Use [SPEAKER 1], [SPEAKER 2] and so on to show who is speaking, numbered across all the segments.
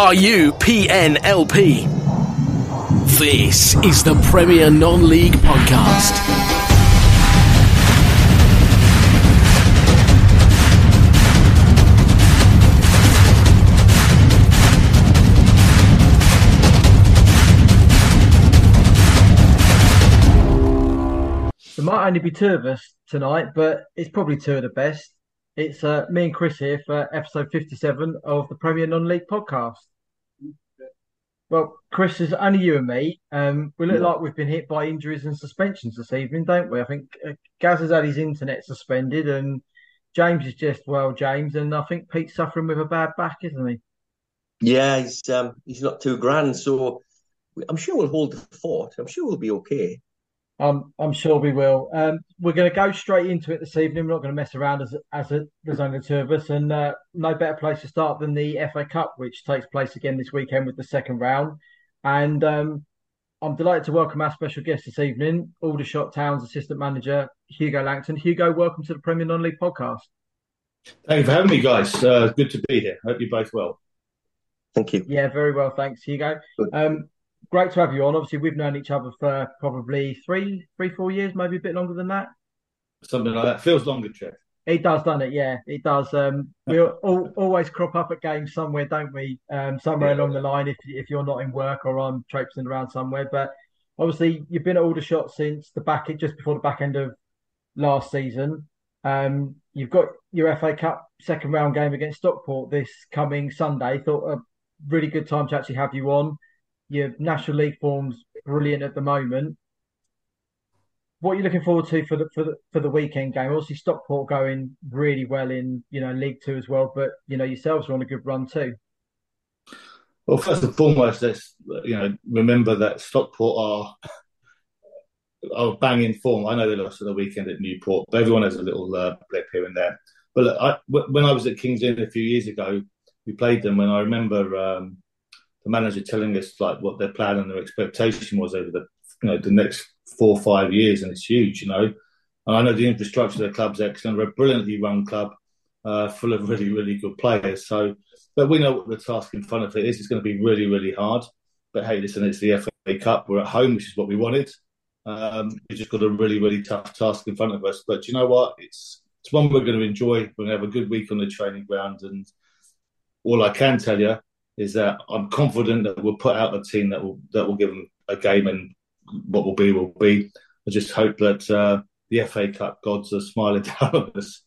[SPEAKER 1] Are you PNLP? This is the Premier Non League Podcast.
[SPEAKER 2] There might only be two of us tonight, but it's probably two of the best. It's uh, me and Chris here for episode 57 of the Premier Non League podcast. Well, Chris, it's only you and me. Um, we look
[SPEAKER 3] Yeah.
[SPEAKER 2] like we've been hit by injuries and suspensions this evening, don't we? I think uh, Gaz has had his internet suspended, and James is just, well, James, and I think Pete's suffering with a bad back, isn't he?
[SPEAKER 3] Yeah, he's um, he's not too grand, so I'm sure we'll hold the fort. I'm sure we'll be okay.
[SPEAKER 2] Um, I'm sure we will. Um, we're going to go straight into it this evening. We're not going to mess around as as a, there's only two of us, and uh, no better place to start than the FA Cup, which takes place again this weekend with the second round. And um, I'm delighted to welcome our special guest this evening, Aldershot Town's assistant manager Hugo Langton. Hugo, welcome to the Premier Non-League podcast.
[SPEAKER 4] Thank you for having me, guys. Uh, good to be here. Hope you're both well.
[SPEAKER 3] Thank you.
[SPEAKER 2] Yeah, very well, thanks, Hugo.
[SPEAKER 3] Good.
[SPEAKER 2] Um, great to have you on. Obviously, we've known each other for probably three, three, four years, maybe a bit longer than that.
[SPEAKER 4] Something like that feels longer, Trev.
[SPEAKER 2] It does, doesn't it? Yeah, it does. Um, we all, always crop up at games somewhere, don't we? Um, somewhere
[SPEAKER 4] Yeah.
[SPEAKER 2] along the line, if if you're not in work or I'm traipsing around somewhere. But obviously, you've been at Aldershot since the back just before the back end of last season. Um, you've got your FA Cup second round game against Stockport this coming Sunday. Thought a really good time to actually have you on. Your National League form's brilliant at the moment what are you looking forward to for the for the for the weekend game? Obviously, Stockport going really well in you know League Two as well, but you know yourselves are on a good run too.
[SPEAKER 4] Well, first and foremost, let's you know remember that Stockport are are banging form. I know they lost on the weekend at Newport, but everyone has a little uh, blip here and there. But look, I, when I was at Kings Lynn a few years ago, we played them, and I remember um, the manager telling us like what their plan and their expectation was over the you know the next four or five years, and it's huge, you know. And I know the infrastructure of the club's excellent. They're a brilliantly run club, uh, full of really, really good players. So, but we know what the task in front of it is. It's going to be really, really hard. But hey, listen, it's the FA Cup. We're at home, which is what we wanted. Um, we've just got a really, really tough task in front of us. But you know what? It's it's one we're going to enjoy. We're going to have a good week on the training ground, and all I can tell you is that I'm confident that we'll put out a team that will that will give them a game, and what will be will be. I just hope that uh, the FA Cup gods are smiling down on us.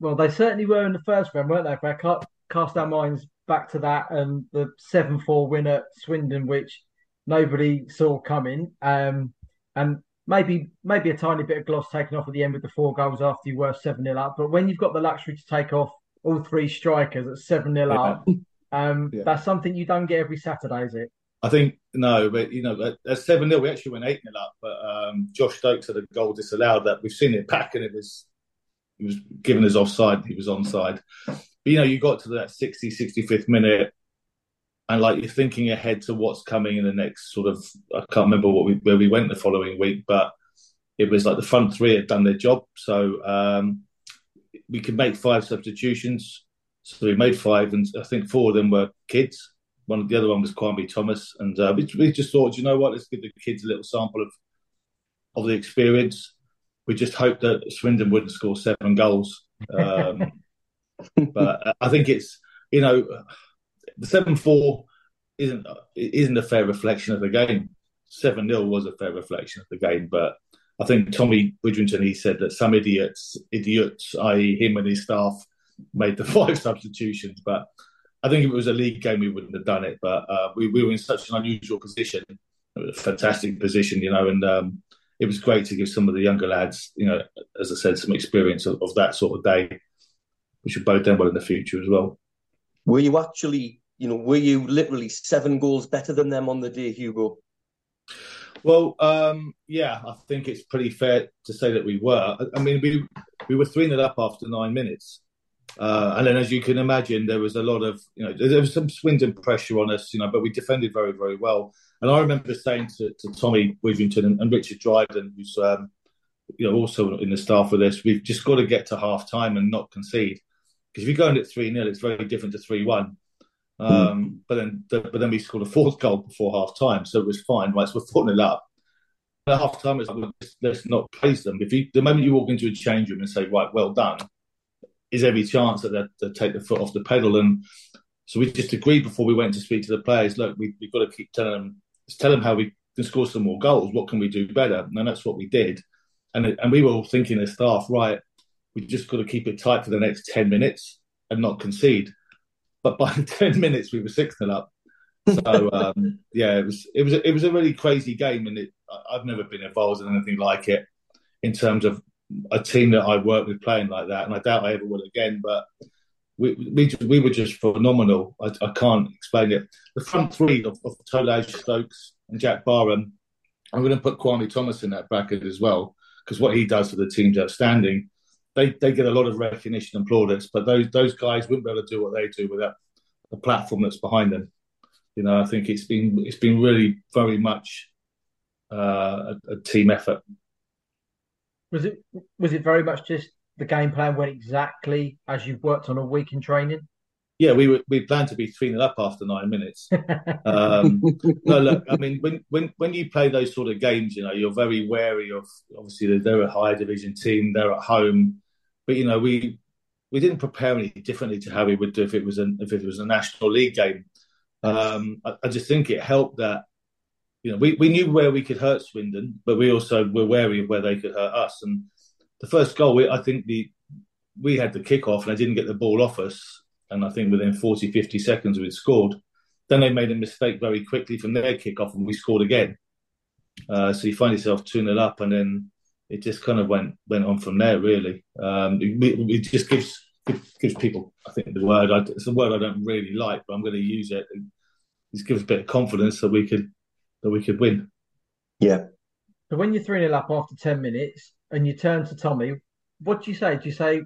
[SPEAKER 2] Well, they certainly were in the first round, weren't they? If I ca- cast our minds back to that and the seven four win at Swindon, which nobody saw coming, um, and maybe maybe a tiny bit of gloss taken off at the end with the four goals after you were seven 0 up. But when you've got the luxury to take off all three strikers at seven 0 up, um,
[SPEAKER 4] Yeah.
[SPEAKER 2] that's something you don't get every Saturday, is it?
[SPEAKER 4] I think no, but you know, at- seven 0 we actually went eight 0 up, but um, Josh Stokes had a goal disallowed. That we've seen it back, and it was he was given as offside. He was onside. But you know, you got to that 60, 65th minute, and like you're thinking ahead to what's coming in the next sort of. I can't remember what we, where we went the following week, but it was like the front three had done their job, so um, we could make five substitutions. So we made five, and I think four of them were kids. One, of the other one was Kwame Thomas, and uh, we, we just thought, you know what, let's give the kids a little sample of of the experience. We just hoped that Swindon wouldn't score seven goals, um, but I think it's you know the seven four isn't isn't a fair reflection of the game. Seven 0 was a fair reflection of the game, but I think Tommy Widdrington he said that some idiots, idiots, i.e., him and his staff, made the five substitutions. But I think if it was a league game, we wouldn't have done it. But uh, we, we were in such an unusual position, a fantastic position, you know, and um, it was great to give some of the younger lads, you know, as I said, some experience of, of that sort of day. which should bode them well in the future as well.
[SPEAKER 3] Were you actually, you know, were you literally seven goals better than them on the day, Hugo?
[SPEAKER 4] Well, um, yeah, I think it's pretty fair to say that we were. I mean, we we were three 0 up after nine minutes, uh, and then as you can imagine, there was a lot of you know there was some Swindon pressure on us, you know, but we defended very very well. And I remember saying to, to Tommy Widdrington and, and Richard Dryden, who's um, you know also in the staff with us, we've just got to get to half time and not concede because if you go in at three 0 it's very different to three one. Um, but then, the, but then we scored a fourth goal before half time, so it was fine. Right, so we're four it up. At half time, it's like, let's, let's not praise them. If you, the moment you walk into a change room and say, "Right, well done," is every chance that they take the foot off the pedal. And so we just agreed before we went to speak to the players. Look, we, have got to keep telling them, tell them how we can score some more goals. What can we do better? And that's what we did. And and we were all thinking as staff, right, we just got to keep it tight for the next ten minutes and not concede. But by ten minutes, we were six nil up. So um, yeah, it was it was a, it was a really crazy game, and it, I've never been involved in anything like it in terms of a team that I worked with playing like that, and I doubt I ever will again. But we we, we were just phenomenal. I, I can't explain it. The front three of, of Tolaj Stokes and Jack Barham, I'm going to put Kwame Thomas in that bracket as well because what he does for the team's outstanding they, they get a lot of recognition and plaudits, but those those guys wouldn't be able to do what they do without the platform that's behind them. You know, I think it's been it's been really very much uh, a, a, team effort.
[SPEAKER 2] Was it was it very much just the game plan went exactly as you've worked on a week in training?
[SPEAKER 4] Yeah, we were we planned to be three 0 up after nine minutes. um, no, look, I mean, when when when you play those sort of games, you know, you're very wary of. Obviously, they're a higher division team. They're at home but you know, we we didn't prepare any differently to how we would do if it was an if it was a national league game. Um, I, I, just think it helped that you know we, we knew where we could hurt Swindon, but we also were wary of where they could hurt us. And the first goal, we, I think the we had the kick off and they didn't get the ball off us. And I think within 40, 50 seconds we'd scored. Then they made a mistake very quickly from their kick off and we scored again. Uh, so you find yourself 2 0 up and then it just kind of went went on from there. Really, um, it, it, just gives gives people. I think the word I, it's a word I don't really like, but I'm going to use it. It gives a bit of confidence that we could that we could win.
[SPEAKER 3] Yeah.
[SPEAKER 2] So when you're three 0 up after ten minutes and you turn to Tommy, what do you say? Do you say,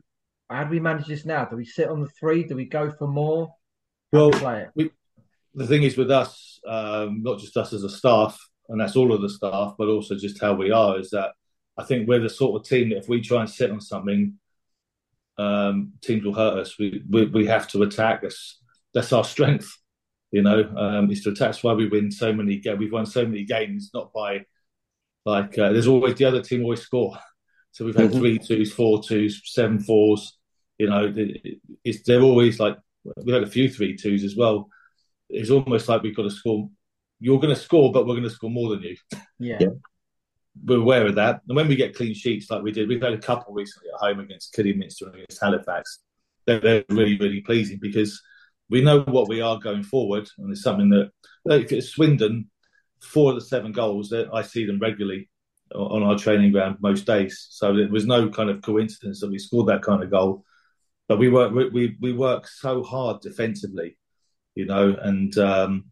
[SPEAKER 2] "How do we manage this now? Do we sit on the three? Do we go for more?"
[SPEAKER 4] How well, we, the thing is with us, um, not just us as a staff, and that's all of the staff, but also just how we are, is that I think we're the sort of team that if we try and sit on something, um, teams will hurt us. We, we, we have to attack us. That's our strength, you know. Um, is to attack. That's why we win so many. We've won so many games, not by like. Uh, there's always the other team always score. So we've had mm-hmm. three twos, four twos, seven fours. You know, it's they're always like we've had a few three twos as well. It's almost like we've got to score. You're going to score, but we're going to score more than you.
[SPEAKER 2] Yeah. yeah
[SPEAKER 4] we're aware of that. And when we get clean sheets like we did, we've had a couple recently at home against Kidderminster and against Halifax. They're, they're, really, really pleasing because we know what we are going forward. And it's something that, if it's Swindon, four of the seven goals, that I see them regularly on our training ground most days. So it was no kind of coincidence that we scored that kind of goal. But we work, we, we work so hard defensively, you know, and um,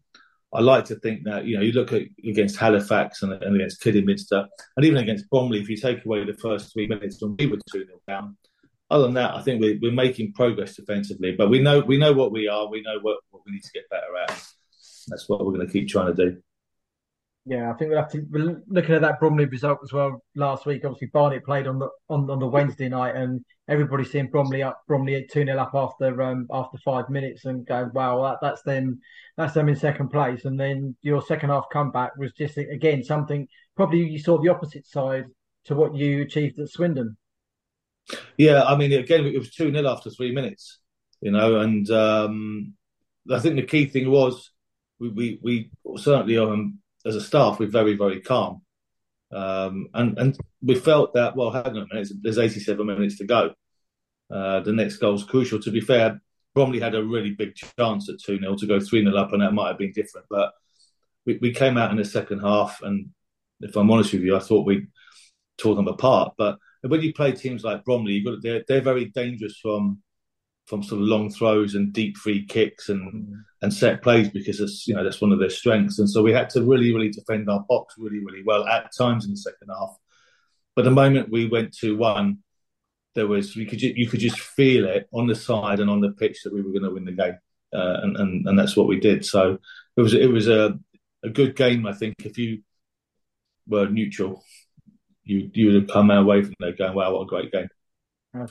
[SPEAKER 4] I like to think that you know you look at against Halifax and, and against Kidderminster and even against Bromley. If you take away the first three minutes when we were two 0 down, other than that, I think we're, we're making progress defensively. But we know we know what we are. We know what, what we need to get better at. That's what we're going to keep trying to do.
[SPEAKER 2] Yeah, I think we have to. We're looking at that Bromley result as well last week. Obviously, Barnet played on the on, on the Wednesday night, and everybody's seeing Bromley up, Bromley two 0 up after um, after five minutes, and going, "Wow, that, that's them, that's them in second place." And then your second half comeback was just again something. Probably you saw the opposite side to what you achieved at Swindon.
[SPEAKER 4] Yeah, I mean, again, it was two 0 after three minutes, you know, and um, I think the key thing was we we, we certainly um, as a staff, we're very, very calm. Um, and, and we felt that, well, hang on a minute, there's 87 minutes to go. Uh, the next goal is crucial. To be fair, Bromley had a really big chance at 2 0 to go 3 0 up, and that might have been different. But we, we came out in the second half, and if I'm honest with you, I thought we tore them apart. But when you play teams like Bromley, got, they're, they're very dangerous from from sort of long throws and deep free kicks and
[SPEAKER 2] Mm.
[SPEAKER 4] and set plays because it's you know that's one of their strengths. And so we had to really really defend our box really really well at times in the second half. But the moment we went to one, there was you could ju- you could just feel it on the side and on the pitch that we were going to win the game, uh, and, and and that's what we did. So it was it was a a good game. I think if you were neutral, you you would have come away from there going, "Wow, what a great game!"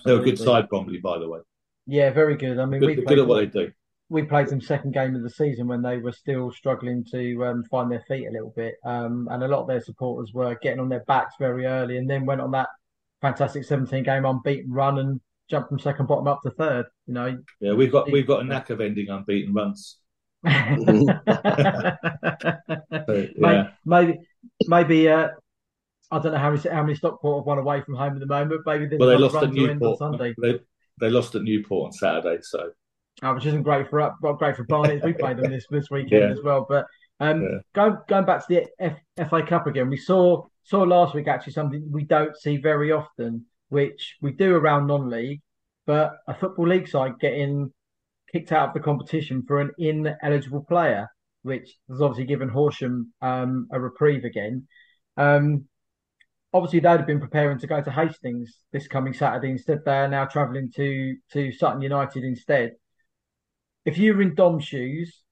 [SPEAKER 4] They're a good side, Bromley, by the way.
[SPEAKER 2] Yeah, very good. I mean, we
[SPEAKER 4] Good,
[SPEAKER 2] played
[SPEAKER 4] good at what they do.
[SPEAKER 2] we played them second game of the season when they were still struggling to um, find their feet a little bit, um, and a lot of their supporters were getting on their backs very early, and then went on that fantastic 17 game unbeaten run and jumped from second bottom up to third. You know,
[SPEAKER 4] Yeah, we've got we've got a knack of ending unbeaten runs. So,
[SPEAKER 2] May-
[SPEAKER 4] yeah,
[SPEAKER 2] maybe maybe uh, I don't know how many how many Stockport have won away from home at the moment. Maybe
[SPEAKER 4] well they lost at Newport.
[SPEAKER 2] Sunday.
[SPEAKER 4] They they lost at Newport on Saturday. So
[SPEAKER 2] Oh, which isn't great for up, great for Barnet. We played them this this weekend
[SPEAKER 4] Yeah.
[SPEAKER 2] as well. But um,
[SPEAKER 4] Yeah.
[SPEAKER 2] going going back to the F, FA Cup again, we saw saw last week actually something we don't see very often, which we do around non-league, but a football league side getting kicked out of the competition for an ineligible player, which has obviously given Horsham um, a reprieve again. Um, obviously, they'd have been preparing to go to Hastings this coming Saturday. Instead, they are now travelling to to Sutton United instead. If you were in Dom's shoes,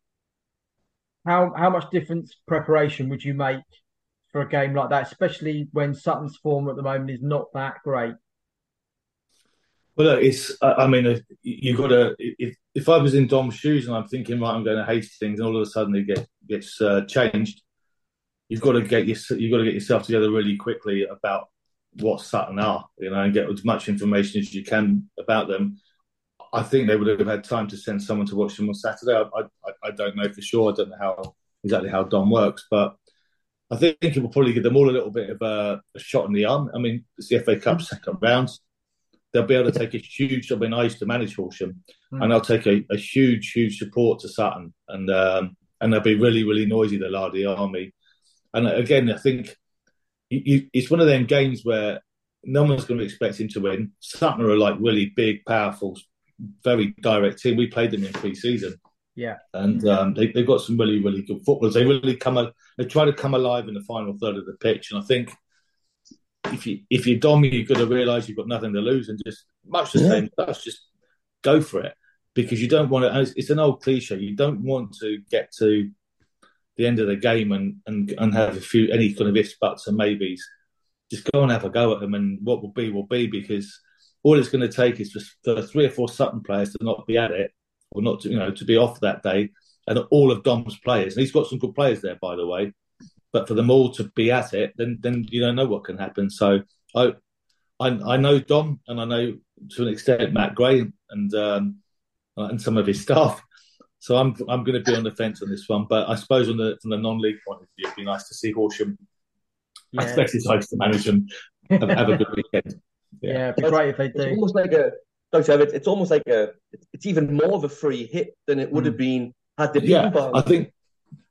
[SPEAKER 2] how how much difference preparation would you make for a game like that, especially when Sutton's form at the moment is not that great?
[SPEAKER 4] Well, look, it's. I mean, you've got to. If if I was in Dom's shoes and I'm thinking, right, I'm going to Hastings, and all of a sudden it gets gets uh, changed, you've got to get your you've got to get yourself together really quickly about what Sutton are, you know, and get as much information as you can about them. I think they would have had time to send someone to watch them on Saturday. I I, I don't know for sure. I don't know how exactly how Dom works, but I think it will probably give them all a little bit of a, a shot in the arm. I mean, it's the FA Cup second round they'll be able to take a huge. I mean, I used to manage Horsham,
[SPEAKER 2] Mm.
[SPEAKER 4] and they'll take a, a huge, huge support to Sutton, and um, and they'll be really, really noisy. The Lardy Army, and again, I think you, you, it's one of them games where no one's going to expect him to win. Sutton are like really big, powerful, very direct team. We played them in pre-season.
[SPEAKER 2] Yeah.
[SPEAKER 4] And um, they, they've got some really, really good footballers. They really come, a, they try to come alive in the final third of the pitch. And I think if you if you're Dom, you've got to realise you've got nothing to lose and just much the
[SPEAKER 3] Yeah.
[SPEAKER 4] same. Let's just go for it because you don't want to. It's, it's an old cliche. You don't want to get to the end of the game and and and have a few any kind of ifs, buts, and maybes. Just go and have a go at them, and what will be will be because all it's going to take is for three or four Sutton players to not be at it or not to you know to be off that day, and all of Dom's players. And he's got some good players there, by the way. But for them all to be at it, then then you don't know what can happen. So I I, I know Dom, and I know to an extent Matt Gray and um, and some of his staff. So I'm I'm going to be on the fence on this one. But I suppose on the from the non-league point of view, it'd be nice to see Horsham. I
[SPEAKER 2] Yeah,
[SPEAKER 4] expect his host to manage them. Have, have a good weekend.
[SPEAKER 2] yeah, it'd be great if they
[SPEAKER 3] It's
[SPEAKER 2] do.
[SPEAKER 3] almost like a, don't you have it? It's almost like a, it's even more of a free hit than it would have been had they been
[SPEAKER 4] Yeah,
[SPEAKER 3] Barnet.
[SPEAKER 4] I think.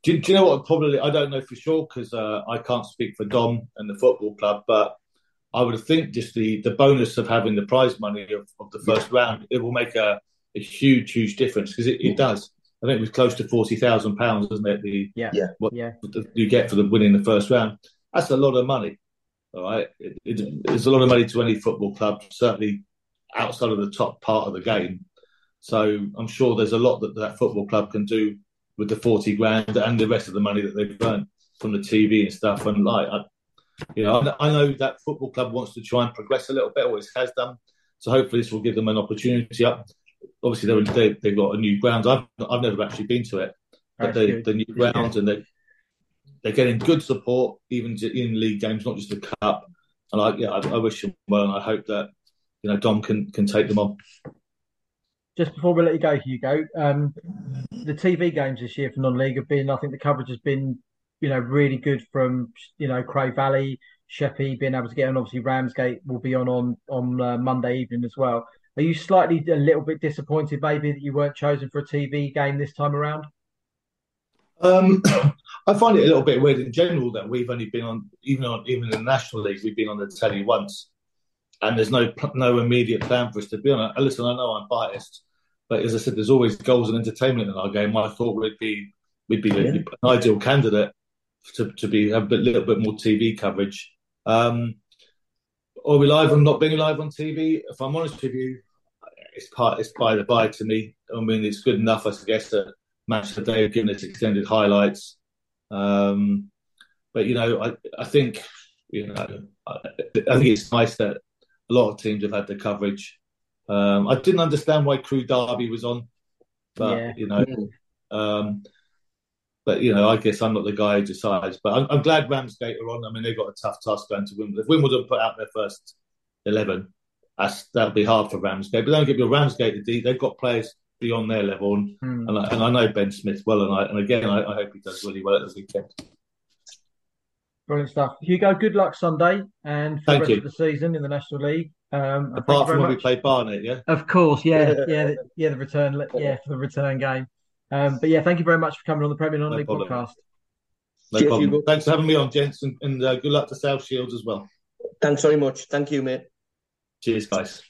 [SPEAKER 4] Do, do you know what? Probably I don't know for sure because uh, I can't speak for Dom and the football club, but I would think just the, the bonus of having the prize money of, of the first round it will make a, a huge huge difference because it, it does. I think it was close to forty thousand pounds, wasn't it? The
[SPEAKER 2] Yeah,
[SPEAKER 3] Yeah.
[SPEAKER 4] what
[SPEAKER 2] yeah,
[SPEAKER 4] that you get for the winning the first round. That's a lot of money. All right, it, it, it's a lot of money to any football club, certainly outside of the top part of the game. So I'm sure there's a lot that that football club can do with the forty grand and the rest of the money that they've earned from the TV and stuff. And like, I, you know, I, I know that football club wants to try and progress a little bit, always has done. So hopefully this will give them an opportunity up. Obviously, they're, they, they've got a new ground. I've I've never actually been to it, but
[SPEAKER 2] That's
[SPEAKER 4] the, new ground and they they're getting good support even in league games, not just the cup. And I yeah, I, I wish them well, and I hope that you know Dom can can take them on.
[SPEAKER 2] Just before we let you go, Hugo, um, the TV games this year for non-league have been, I think the coverage has been, you know, really good from, you know, Cray Valley, Sheppey being able to get on. Obviously, Ramsgate will be on on on uh, Monday evening as well. Are you slightly a little bit disappointed maybe that you weren't chosen for a TV game this time around?
[SPEAKER 4] Um, I find it a little bit weird in general that we've only been on even on even in the national league we've been on the telly once, and there's no no immediate plan for us to be on it. Listen, I know I'm biased, but as I said, there's always goals and entertainment in our game. I thought we'd be we'd be yeah. an ideal candidate to, to be have a little bit more TV coverage. Um, we live on not being live on TV? If I'm honest with you, it's part it's by the by to me. I mean, it's good enough, I guess, that match the day, given us extended highlights. Um, but you know, I I think you know I, I, think it's nice that a lot of teams have had the coverage. Um, I didn't understand why Crewe Derby was on, but yeah. you know, um, but you know, I guess I'm not the guy who decides. But I'm, I'm, glad Ramsgate are on. I mean, they've got a tough task going to Wimbledon. If Wimbledon put out their first eleven, that's that'll be hard for Ramsgate. But don't get me wrong, Ramsgate. The D, they've got players beyond their level, and, hmm. and, I, and, I, know Ben Smith well, and I and again, I, I, hope he does really well at the weekend.
[SPEAKER 2] Brilliant stuff, Hugo. Good luck Sunday and for Thank the rest you. of the season in the National League. Um,
[SPEAKER 4] Apart from when much. we play Barnet, yeah.
[SPEAKER 2] Of course, yeah, yeah, yeah. The return, yeah, for the return game. Um, but yeah, thank you very much for coming on the Premier Non League no podcast.
[SPEAKER 4] No Cheers, problem. Hugo. Thanks for having me on, gents, and, and uh, good luck to South Shields as well.
[SPEAKER 3] Thanks very much. Thank you, mate.
[SPEAKER 4] Cheers, guys.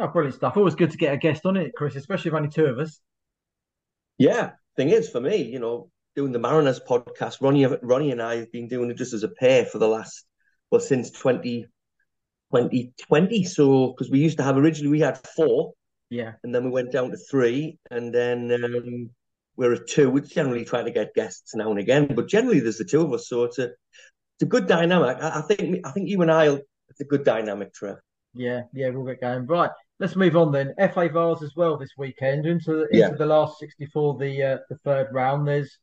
[SPEAKER 2] Oh, brilliant stuff. Always good to get a guest on it, Chris, especially if only two of us.
[SPEAKER 3] Yeah, thing is, for me, you know, doing the Mariners podcast, Ronnie, Ronnie and I have been doing it just as a pair for the last, well, since 20, 2020. So, because we used to have originally, we had four.
[SPEAKER 2] Yeah.
[SPEAKER 3] And then we went down to three. And then um, we're at two. We're generally try to get guests now and again, but generally there's the two of us. So it's a, it's a good dynamic. I, I think I think you and I, it's a good dynamic, Trev.
[SPEAKER 2] Yeah, yeah, we'll get going. Right let's move on then. FA Vase as well this weekend into into yeah. the last sixty four, the uh, the third round. There's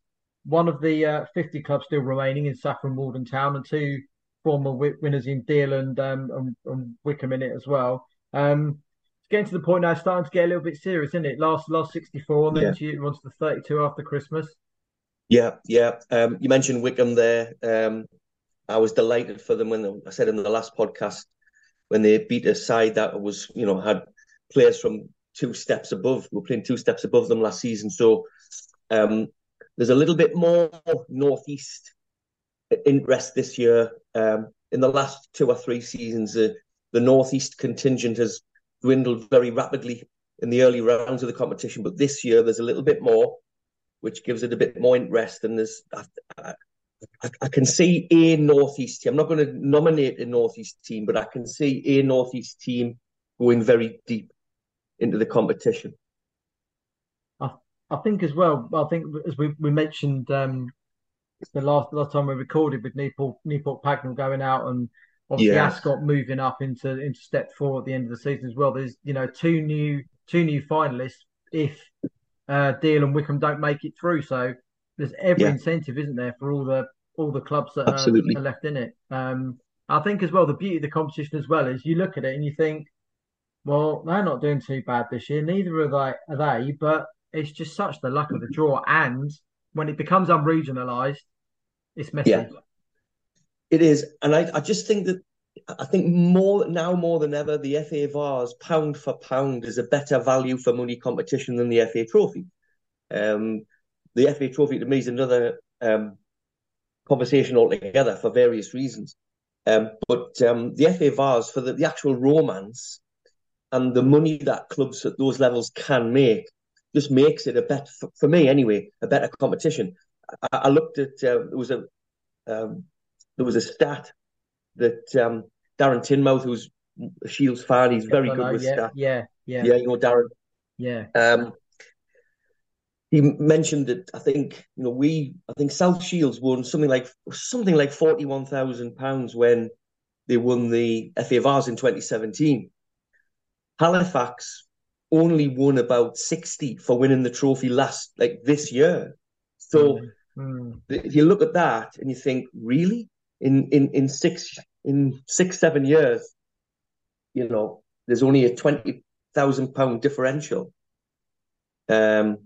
[SPEAKER 2] one of the uh, fifty clubs still remaining in Saffron Walden Town, and two former winners in Deal and, um, and, and Whickham in it as well. Um, it's getting to the point now, starting to get a little bit serious, isn't it? Last last sixty four, and then yeah. runs to the thirty two after Christmas.
[SPEAKER 3] Yeah, yeah. Um, you mentioned Whickham there. Um, I was delighted for them when I said in the last podcast when they beat a side that was, you know, had players from two steps above. We were playing two steps above them last season. So um, there's a little bit more northeast interest this year. Um, in the last two or three seasons, uh, the northeast contingent has dwindled very rapidly in the early rounds of the competition. But this year, there's a little bit more, which gives it a bit more interest. And there's, I, I, I, can see a northeast team. I'm not going to nominate a northeast team, but I can see a northeast team going very deep into the competition.
[SPEAKER 2] I, I think as well. I think as we, we mentioned um, the last last time we recorded with Newport Newport Pagnell going out and obviously yeah. Ascot moving up into into step four at the end of the season as well. There's you know two new two new finalists if uh, Deal and Whickham don't make it through. So there's every yeah. incentive, isn't there, for all the all the clubs that are, are, left in it. Um, I think as well the beauty of the competition as well is you look at it and you think, well, they're not doing too bad this year. Neither are they. Are they? But it's just such the luck of the draw. And when it becomes unregionalised, it's messy. Yeah,
[SPEAKER 3] it is. And I, I just think that I think more now more than ever, the FA Vase pound for pound is a better value for money competition than the FA Trophy. Um, the FA Trophy to me is another um, conversation altogether for various reasons. Um, but um, the FA Vase for the, the actual romance and the money that clubs at those levels can make just makes it a better for me anyway a better competition. I, I looked at uh, there was a um, there was a stat that um, Darren Tinmouth, who's a Shields fan, he's very good with
[SPEAKER 2] yeah,
[SPEAKER 3] stats.
[SPEAKER 2] Yeah, yeah,
[SPEAKER 3] yeah. You know Darren.
[SPEAKER 2] Yeah.
[SPEAKER 3] Um, he mentioned that I think you know we I think South Shields won something like something like forty one thousand pounds when they won the FA Vase in 2017. Halifax only won about 60 for winning the trophy last like this year. So mm. if you look at that and you think, really? In in in six in six, seven years, you know, there's only a twenty thousand pound differential. Um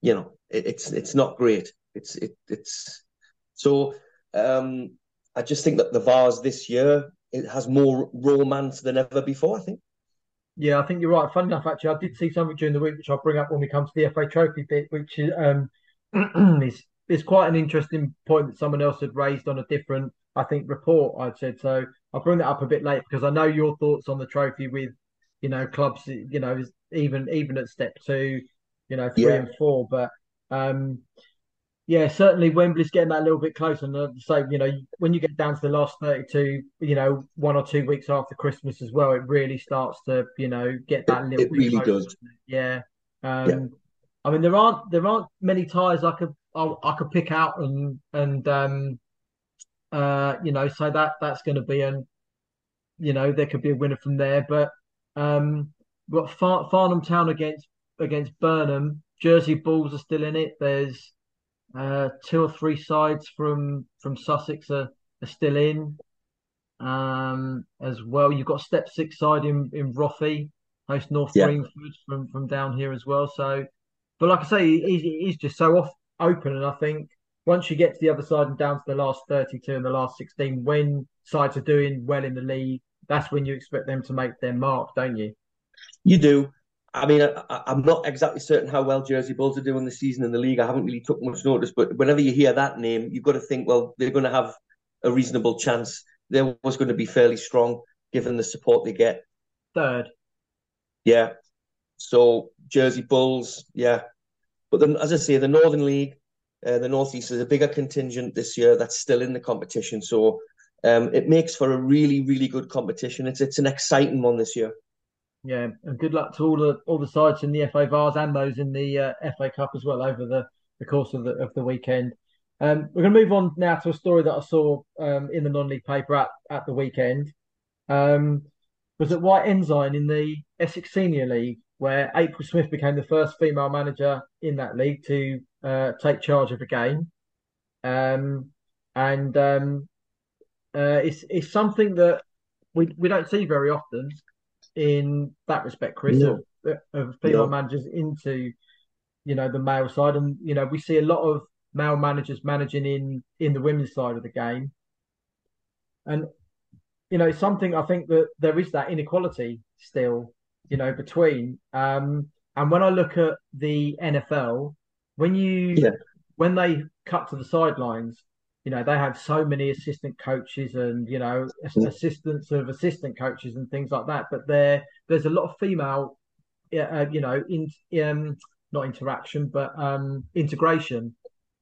[SPEAKER 3] you know, it, it's it's not great. It's it it's so um, I just think that the Vase this year it has more romance than ever before. I think.
[SPEAKER 2] Yeah, I think you're right. Funny enough, actually, I did see something during the week which I'll bring up when we come to the FA Trophy bit, which is um, is is quite an interesting point that someone else had raised on a different, I think, report. I'd said so. I'll bring that up a bit later because I know your thoughts on the trophy with, you know, clubs, you know, even even at step two, you know, three
[SPEAKER 3] Yeah.
[SPEAKER 2] and four. But um, yeah, certainly Wembley's getting that a little bit closer. And so, you know, when you get down to the last 32, you know, one or two weeks after Christmas as well, it really starts to, you know, get that little
[SPEAKER 3] it
[SPEAKER 2] bit
[SPEAKER 3] really
[SPEAKER 2] closer.
[SPEAKER 3] does.
[SPEAKER 2] Yeah. Um,
[SPEAKER 3] Yeah.
[SPEAKER 2] I mean, there aren't there aren't many ties I could I, I could pick out and and um, uh, you know, so that that's going to be an, you know, there could be a winner from there. But um, we've got Far, Farnham Town against against Burnham. Jersey Bulls are still in it. There's uh, two or three sides from from Sussex are, are still in um, as well. You've got step six side in in Rothie, host North
[SPEAKER 3] Yeah.
[SPEAKER 2] Greenford from from down here as well. So, but like I say, he's, he's just so off open, and I think once you get to the other side and down to the last 32 and the last 16, when sides are doing well in the league, that's when you expect them to make their mark, don't you?
[SPEAKER 3] You do. I mean, I, I'm not exactly certain how well Jersey Bulls are doing this season in the league. I haven't really took much notice, but whenever you hear that name, you've got to think, well, they're going to have a reasonable chance. They're always going to be fairly strong given the support they get.
[SPEAKER 2] Third.
[SPEAKER 3] Yeah. So Jersey Bulls, yeah. But then, as I say, the Northern League, uh, the Northeast is a bigger contingent this year that's still in the competition. So um, it makes for a really, really good competition. It's it's an exciting one this year.
[SPEAKER 2] Yeah, and good luck to all the all the sides in the FA Vase and those in the uh, FA Cup as well over the, the course of the of the weekend. Um, we're going to move on now to a story that I saw um, in the non-league paper at, at the weekend. Um, was at White Ensign in the Essex Senior League, where April Smith became the first female manager in that league to uh, take charge of a game. Um, and um, uh, it's it's something that we we don't see very often in that respect, Chris,
[SPEAKER 3] No.
[SPEAKER 2] of, of female
[SPEAKER 3] No.
[SPEAKER 2] managers into you know the male side, and you know we see a lot of male managers managing in in the women's side of the game, and you know something I think that there is that inequality still, you know, between. Um, and when I look at the NFL, when you
[SPEAKER 3] Yeah.
[SPEAKER 2] when they cut to the sidelines, you know they have so many assistant coaches and you know
[SPEAKER 3] Mm.
[SPEAKER 2] assistants of assistant coaches and things like that. But there there's a lot of female, uh, you know, in um not interaction but um integration.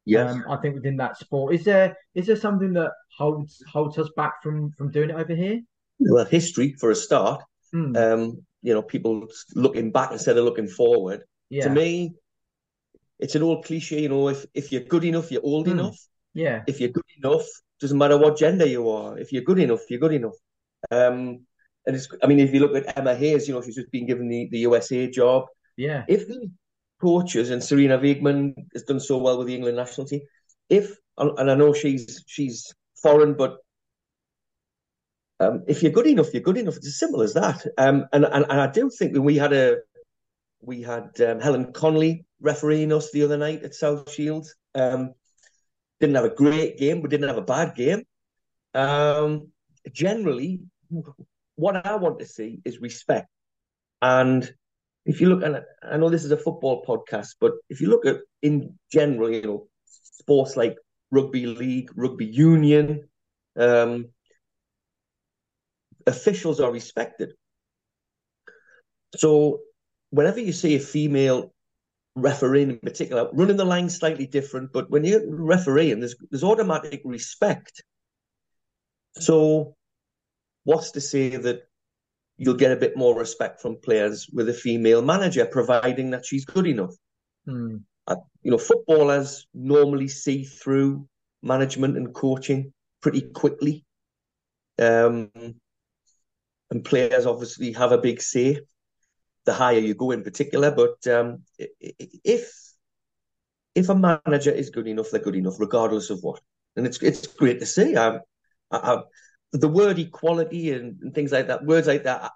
[SPEAKER 3] Yes.
[SPEAKER 2] Um, I think within that sport, is there is there something that holds holds us back from from doing it over here?
[SPEAKER 3] well, history for a start.
[SPEAKER 2] Hmm,
[SPEAKER 3] Um, you know, people looking back instead of looking forward.
[SPEAKER 2] yeah,
[SPEAKER 3] To me, it's an old cliche. You know, if if you're good enough, you're old
[SPEAKER 2] Hmm.
[SPEAKER 3] enough.
[SPEAKER 2] yeah,
[SPEAKER 3] If you're good enough, doesn't matter what gender you are. If you're good enough, you're good enough. Um, and it's. I mean, if you look at Emma Hayes, you know, she's just been given the the USA job.
[SPEAKER 2] yeah,
[SPEAKER 3] if the coaches and Sarina Wiegman has done so well with the England national team, if and I know she's she's foreign, but um, if you're good enough, you're good enough. It's as simple as that. Um, and, and and I do think that we had a we had um, Helen Connolly refereeing us the other night at South Shields. Um, didn't have a great game, but didn't have a bad game. Um, generally, what I want to see is respect. And if you look at, I know this is a football podcast, but if you look at in general, you know, sports like rugby league, rugby union, um, officials are respected. So whenever you see a female refereeing in particular, running the line slightly different, but when you're refereeing, there's there's automatic respect. So what's to say that you'll get a bit more respect from players with a female manager, providing that she's good enough?
[SPEAKER 2] hmm,
[SPEAKER 3] You know, footballers normally see through management and coaching pretty quickly. Um, and players obviously have a big say the higher you go in particular. But um, if if a manager is good enough, they're good enough, regardless of what. And it's it's great to see. I, I, I, the word equality and, and things like that, words like that,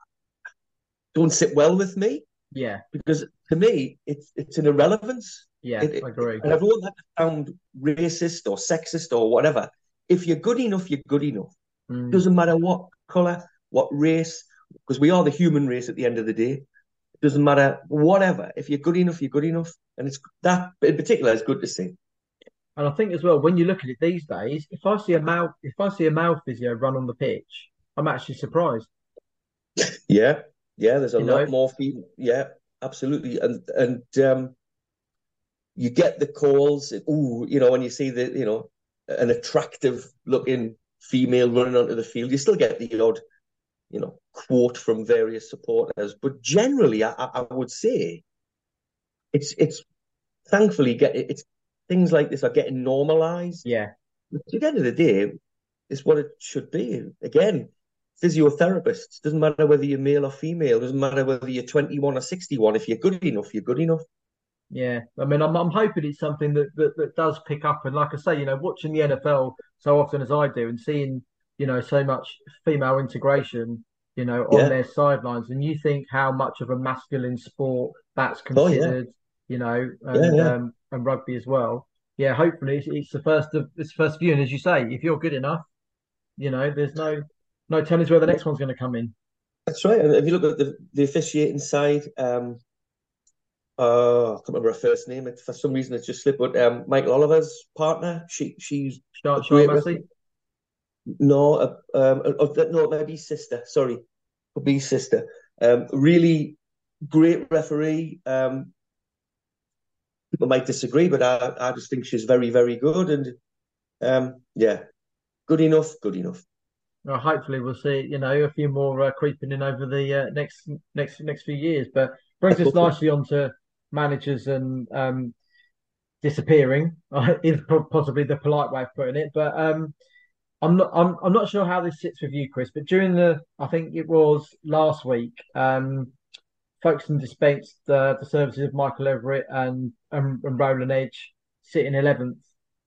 [SPEAKER 3] don't sit well with me
[SPEAKER 2] yeah,
[SPEAKER 3] because to me it's it's an irrelevance.
[SPEAKER 2] yeah.
[SPEAKER 3] It-
[SPEAKER 2] I agree.
[SPEAKER 3] And I don't to sound racist or sexist or whatever. If you're good enough, you're good enough.
[SPEAKER 2] Hmm,
[SPEAKER 3] Doesn't matter what color, what race, because we are the human race at the end of the day. It doesn't matter whatever. If you're good enough, you're good enough, and it's that in particular is good to see.
[SPEAKER 2] And I think as well, when you look at it these days, if I see a male, if I see a male physio run on the pitch, I'm actually surprised.
[SPEAKER 3] Yeah, yeah. There's a you lot know? more female. Yeah, absolutely. And and um, you get the calls. Oh, you know, when you see the you know an attractive looking female running onto the field, you still get the odd you know quote from various supporters. But generally, I, I would say it's it's thankfully get it's things like this are getting normalized.
[SPEAKER 2] Yeah.
[SPEAKER 3] At the end of the day, it's what it should be. Again, physiotherapists doesn't matter whether you're male or female. Doesn't matter whether you're 21 or 61. If you're good enough, you're good enough.
[SPEAKER 2] Yeah, I mean, I'm, I'm hoping it's something that, that that does pick up. And like I say, you know, watching the NFL so often as I do, and seeing you know so much female integration, you know, on yeah. their sidelines, and you think how much of a masculine sport that's considered. Oh, yeah you know, and yeah. Um, and rugby as well. Yeah, hopefully it's, it's, the first of it's the first view. And as you say, if you're good enough, you know, there's no no telling where the next one's going to come in.
[SPEAKER 3] That's right. And if you look at the, the officiating side, um, uh, I can't remember her first name. It, for some reason, it's just slipped. But um, Michael Oliver's partner, she she's
[SPEAKER 2] Sian Massey.
[SPEAKER 3] No, uh, um, uh, no, maybe sister. Sorry, could be sister. Um, really great referee. Um, people might disagree, but I, I just think she's very, very good. And um, yeah, good enough, good enough.
[SPEAKER 2] Well, hopefully, we'll see. You know, a few more uh, creeping in over the uh, next next next few years. But brings us nicely on to managers and um, disappearing. is possibly the polite way of putting it. But um, I'm not I'm I'm not sure how this sits with you, Chris. But during the I think it was last week. Um, Folkestone dispensed uh, the services of Michael Everett and, and, and Roland Edge, sitting 11th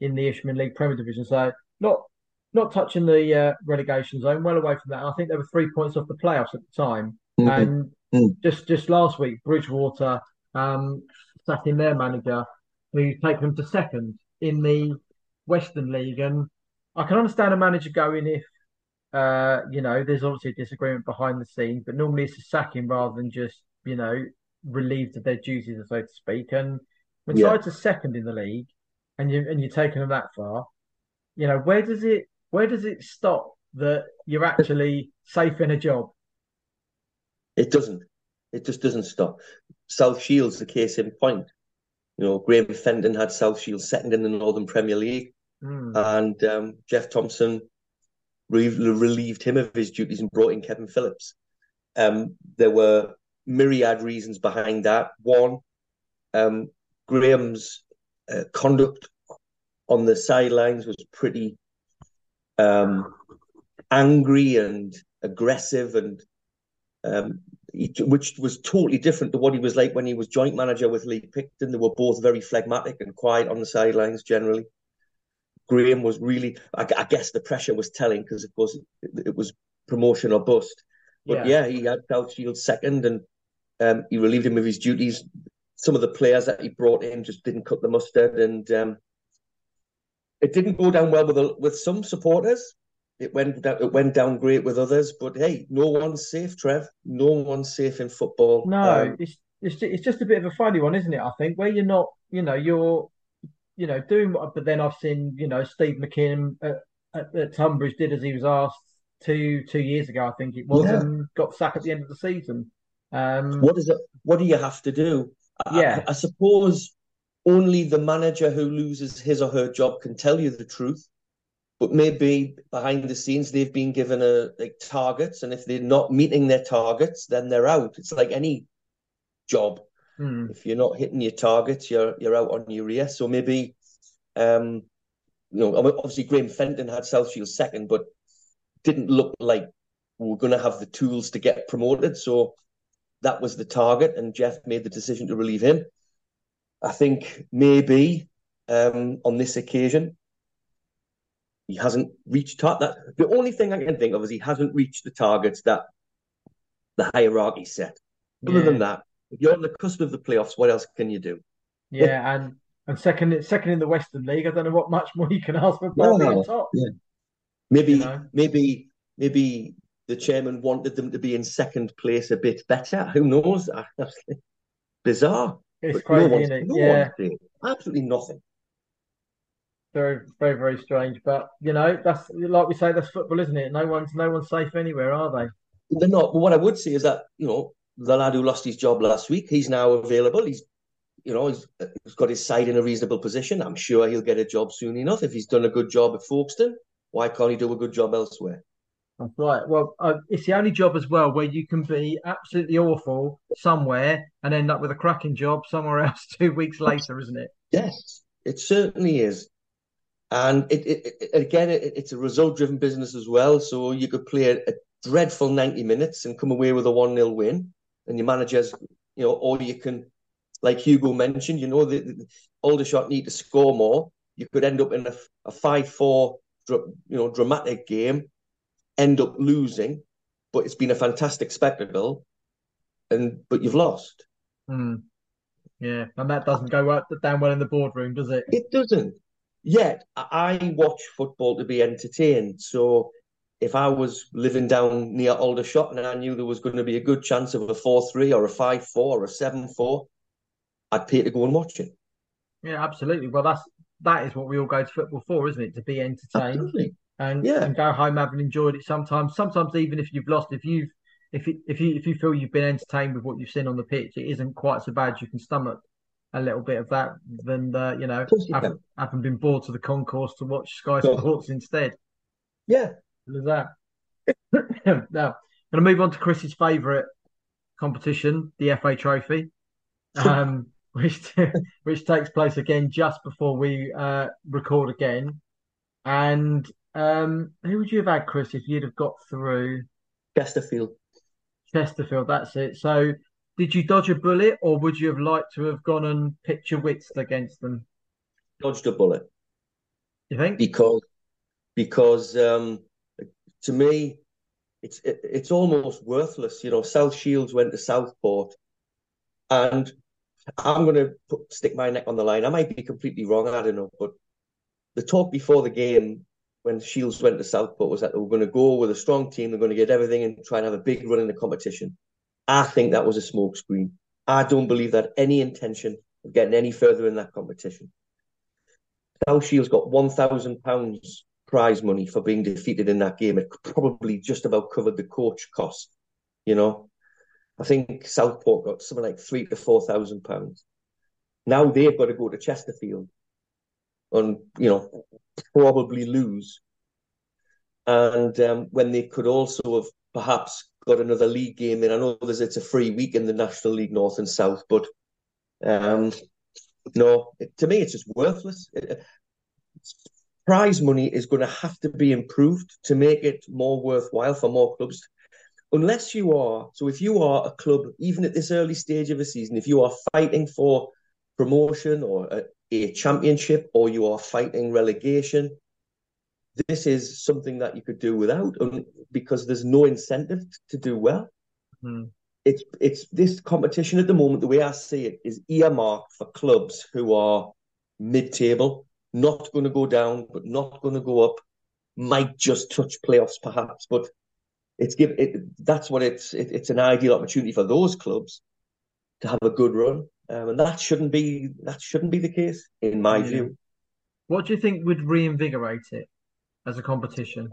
[SPEAKER 2] in the Isthmian League Premier Division. So not not touching the uh, relegation zone, well away from that. I think they were three points off the playoffs at the time. Mm-hmm. And mm-hmm. just just last week, Bridgwater um, in their manager, who's taken them to second in the Western League. And I can understand a manager going if uh, you know, there's obviously a disagreement behind the scenes, but normally it's a sacking rather than just you know, relieved of their duties, so to speak. And when yeah. sides are second in the league, and you and you're taking them that far, you know, where does it where does it stop that you're actually safe in a job?
[SPEAKER 3] It doesn't. It just doesn't stop. South Shields the case in point. You know, Graham Fenton had South Shields second in the Northern Premier League, mm. and um, Jeff Thompson re- relieved him of his duties and brought in Kevin Phillips. Um, there were myriad reasons behind that. One, um, Graham's uh, conduct on the sidelines was pretty um, angry and aggressive, and um, he, which was totally different to what he was like when he was joint manager with Lee Picton. They were both very phlegmatic and quiet on the sidelines generally. Graham was really, I, I guess, the pressure was telling because, of course, it, it was promotion or bust. But yeah, yeah he had South Shields second, and um, he relieved him of his duties. Some of the players that he brought in just didn't cut the mustard, and um, it didn't go down well with with some supporters. It went down, it went down great with others, but hey, no one's safe, Trev. No one's safe in football.
[SPEAKER 2] No, um, it's it's it's just a bit of a funny one, isn't it? I think where you're not, you know, you're you know doing what, but then I've seen you know Steve McKimm at, at, at Tunbridge did as he was asked two two years ago, I think it was, yeah. and got sacked at the end of the season.
[SPEAKER 3] Um, what is it? What do you have to do?
[SPEAKER 2] Yeah,
[SPEAKER 3] I, I suppose only the manager who loses his or her job can tell you the truth. But maybe behind the scenes they've been given a like targets, and if they're not meeting their targets, then they're out. It's like any job.
[SPEAKER 2] Hmm.
[SPEAKER 3] If you're not hitting your targets, you're you're out on your ear. So maybe, um, you know, obviously Graham Fenton had South Shield second, but didn't look like we are going to have the tools to get promoted. So that was the target, and Geoff made the decision to relieve him. I think maybe um, on this occasion he hasn't reached tar- that. The only thing I can think of is he hasn't reached the targets that the hierarchy set. Other yeah. than that, if you're on the cusp of the playoffs, what else can you do?
[SPEAKER 2] Yeah, and and second second in the Western League, I don't know what much more you can ask for. No, no, top.
[SPEAKER 3] Yeah. Maybe you know? maybe maybe the chairman wanted them to be in second place a bit better. Who knows? Bizarre.
[SPEAKER 2] It's crazy, no isn't it? No yeah.
[SPEAKER 3] Absolutely nothing.
[SPEAKER 2] very, very, very strange. But you know, that's like we say, that's football, isn't it? No one's no one's safe anywhere, are they?
[SPEAKER 3] They're not. But what I would say is that you know the lad who lost his job last week, he's now available. He's you know he's, he's got his side in a reasonable position. I'm sure he'll get a job soon enough if he's done a good job at Folkestone. Why can't he do a good job elsewhere?
[SPEAKER 2] That's right. Well, uh, it's the only job as well where you can be absolutely awful somewhere and end up with a cracking job somewhere else two weeks later, isn't it?
[SPEAKER 3] Yes, it certainly is. And it, it, it again, it, it's a result-driven business as well. So you could play a, a dreadful ninety minutes and come away with a one 0 win, and your managers, you know, or you can, like Hugo mentioned, you know, the, the Aldershot need to score more. You could end up in a, a five-four, you know, dramatic game end up losing, but it's been a fantastic spectacle, and but you've lost.
[SPEAKER 2] Mm. Yeah, and that doesn't go up, down well in the boardroom, does it?
[SPEAKER 3] It doesn't. Yet I watch football to be entertained. So if I was living down near Aldershot and I knew there was going to be a good chance of a four-three or a five-four or a seven-four, I'd pay to go and watch it.
[SPEAKER 2] Yeah, absolutely. Well, that's that is what we all go to football for, isn't it? To be entertained. Absolutely and, yeah. and go home having enjoyed it. Sometimes, sometimes even if you've lost, if you've if you, if you if you feel you've been entertained with what you've seen on the pitch, it isn't quite so bad. You can stomach a little bit of that than uh, you know you having, having, been bored to the concourse to watch Sky Sports instead.
[SPEAKER 3] Yeah,
[SPEAKER 2] there's that. now, going to move on to Chris's favourite competition, the FA Trophy, um, which which takes place again just before we uh, record again, and um, who would you have had, Chris, if you'd have got through?
[SPEAKER 3] Chesterfield.
[SPEAKER 2] Chesterfield, that's it. So, did you dodge a bullet, or would you have liked to have gone and pitched your wits against them?
[SPEAKER 3] Dodged a bullet.
[SPEAKER 2] You think?
[SPEAKER 3] Because, because um, to me, it's it, it's almost worthless. You know, South Shields went to Southport, and I'm going to stick my neck on the line. I might be completely wrong. I don't know, but the talk before the game when Shields went to Southport was that they were going to go with a strong team, they're going to get everything and try and have a big run in the competition. I think that was a smokescreen. I don't believe that any intention of getting any further in that competition. South Shields got one thousand pounds prize money for being defeated in that game. It probably just about covered the coach cost. You know, I think Southport got something like three to four thousand pounds. Now they've got to go to Chesterfield and you know probably lose. And um, when they could also have perhaps got another league game in, I know there's it's a free week in the National League North and South, but um, no, it, to me it's just worthless. It, prize money is going to have to be improved to make it more worthwhile for more clubs. Unless you are, so if you are a club, even at this early stage of a season, if you are fighting for promotion or a, a championship or you are fighting relegation. This is something that you could do without because there's no incentive to do well. Mm. It's it's this competition at the moment, the way I see it, is earmarked for clubs who are mid-table, not going to go down, but not going to go up, might just touch playoffs perhaps, but it's give it that's what it's it, it's an ideal opportunity for those clubs to have a good run um, and that shouldn't be that shouldn't be the case in my yeah. view.
[SPEAKER 2] What do you think would reinvigorate it as a competition?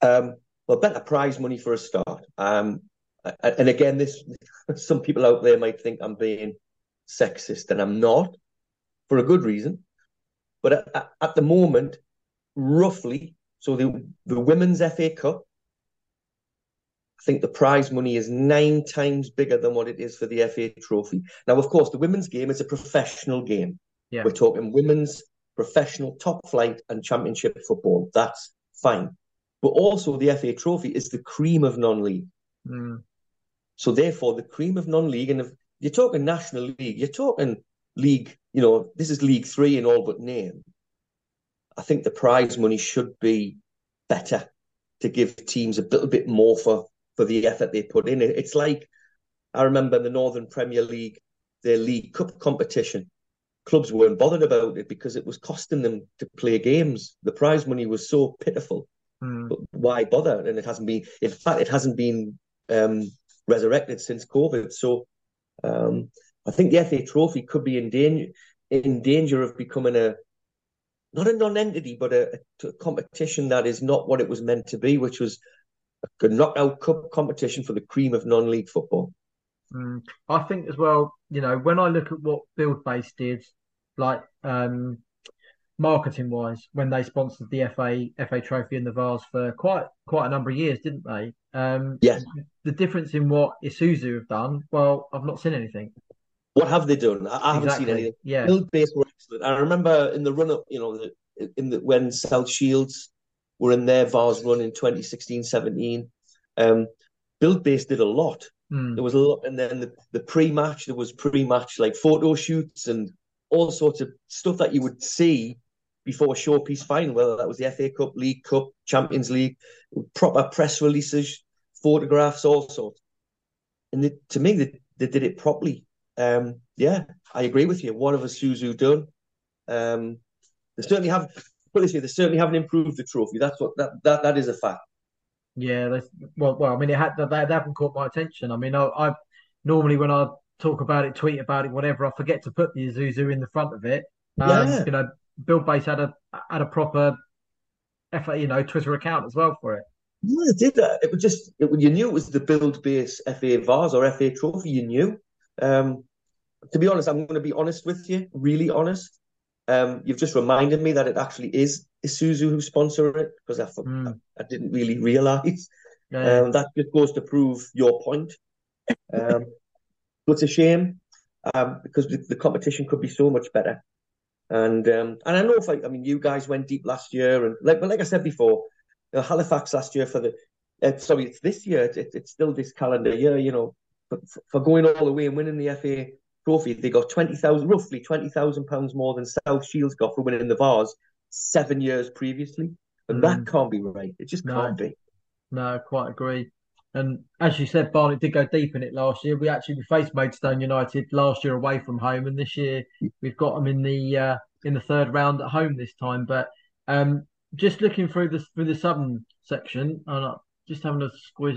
[SPEAKER 3] Um, well, better prize money for a start. Um, and again, this some people out there might think I'm being sexist, and I'm not, for a good reason. But at, at the moment, roughly, so the the women's FA Cup I think the prize money is nine times bigger than what it is for the FA Trophy. Now, of course, the women's game is a professional game. Yeah. We're talking women's professional top flight and championship football. That's fine. But also, the FA Trophy is the cream of non league. Mm. So, therefore, the cream of non league, and if you're talking National League, you're talking League, you know, this is League Three in all but name. I think the prize money should be better to give teams a little bit more for for the effort they put in. It's like I remember in the Northern Premier League, their League Cup competition. Clubs weren't bothered about it because it was costing them to play games. The prize money was so pitiful. Mm. But why bother? And it hasn't been. In fact, it hasn't been um, resurrected since COVID. So um, I think the FA Trophy could be in danger in danger of becoming a not a non-entity, but a, a, competition that is not what it was meant to be, which was a knockout cup competition for the cream of non-league football.
[SPEAKER 2] Mm. I think as well, you know, when I look at what Buildbase did, like um, marketing wise, when they sponsored the FA FA Trophy and the Vase for quite quite a number of years, didn't they? Um,
[SPEAKER 3] yes.
[SPEAKER 2] The difference in what Isuzu have done, well, I've not seen anything.
[SPEAKER 3] What have they done? I, I haven't
[SPEAKER 2] Exactly,
[SPEAKER 3] seen anything.
[SPEAKER 2] yeah.
[SPEAKER 3] Buildbase were excellent. I remember in the run up, you know, the, in the when South Shields were in their Vase run in 2016 17. Um, Buildbase did a lot.
[SPEAKER 2] Mm.
[SPEAKER 3] There was a lot, and then the, the pre-match there was pre-match like photo shoots and all sorts of stuff that you would see before a showpiece final, whether that was the FA Cup, League Cup, Champions League, proper press releases, photographs, all sorts. And they, to me, they, they did it properly. Um, yeah, I agree with you. What have Isuzu done? Um, they certainly have. Put this here, they certainly haven't improved the trophy. That's what that that, that is a fact.
[SPEAKER 2] Yeah, they, well, well, I mean, it had they, they haven't caught my attention. I mean, I, I normally when I talk about it, tweet about it, whatever, I forget to put the Isuzu in the front of it. Um,
[SPEAKER 3] Yeah.
[SPEAKER 2] You know, Buildbase had a had a proper, FA, you know, Twitter account as well for it.
[SPEAKER 3] Yeah, it did that. It was just it, you knew it was the Buildbase FA Vase or FA Trophy. You knew. Um, to be honest, I'm going to be honest with you, really honest. Um, you've just reminded me that it actually is Isuzu who sponsor it because I,
[SPEAKER 2] Mm.
[SPEAKER 3] I didn't really realise.
[SPEAKER 2] Yeah,
[SPEAKER 3] Um, that just goes to prove your point. Um, but it's a shame um, because the, the competition could be so much better. And um, and I know if I, I mean you guys went deep last year and like but like I said before, you know, Halifax last year for the uh, sorry it's this year it, it's still this calendar year you know for, for going all the way and winning the FA Trophy they got twenty thousand roughly twenty thousand pounds more than South Shields got for winning the Vase seven years previously, and that
[SPEAKER 2] Mm.
[SPEAKER 3] can't be right. It just
[SPEAKER 2] No.
[SPEAKER 3] can't be.
[SPEAKER 2] no, quite agree. And as you said, Barnet did go deep in it last year. We actually we faced Maidstone United last year away from home, and this year we've got them in the uh, in the third round at home this time. But um, just looking through the through the southern section, and uh, just having a squiz.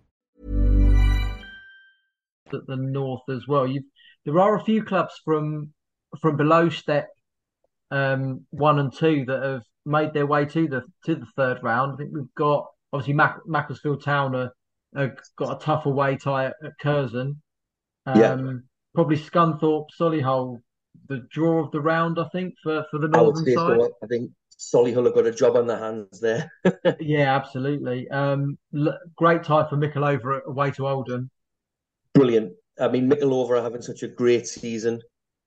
[SPEAKER 2] At the north as well. You there are a few clubs from from below step um, one and two that have made their way to the to the third round. I think we've got obviously Mac- Macclesfield Town are, are got a tough away tie at, at Curzon. Um,
[SPEAKER 3] Yeah.
[SPEAKER 2] Probably Scunthorpe, Solihull, the draw of the round, I think, for, for the northern side.
[SPEAKER 3] I think Solihull have got a job on their hands there.
[SPEAKER 2] Yeah, absolutely. Um, l- great tie for Mickle away to Oldham.
[SPEAKER 3] Brilliant. I mean, are having such a great season.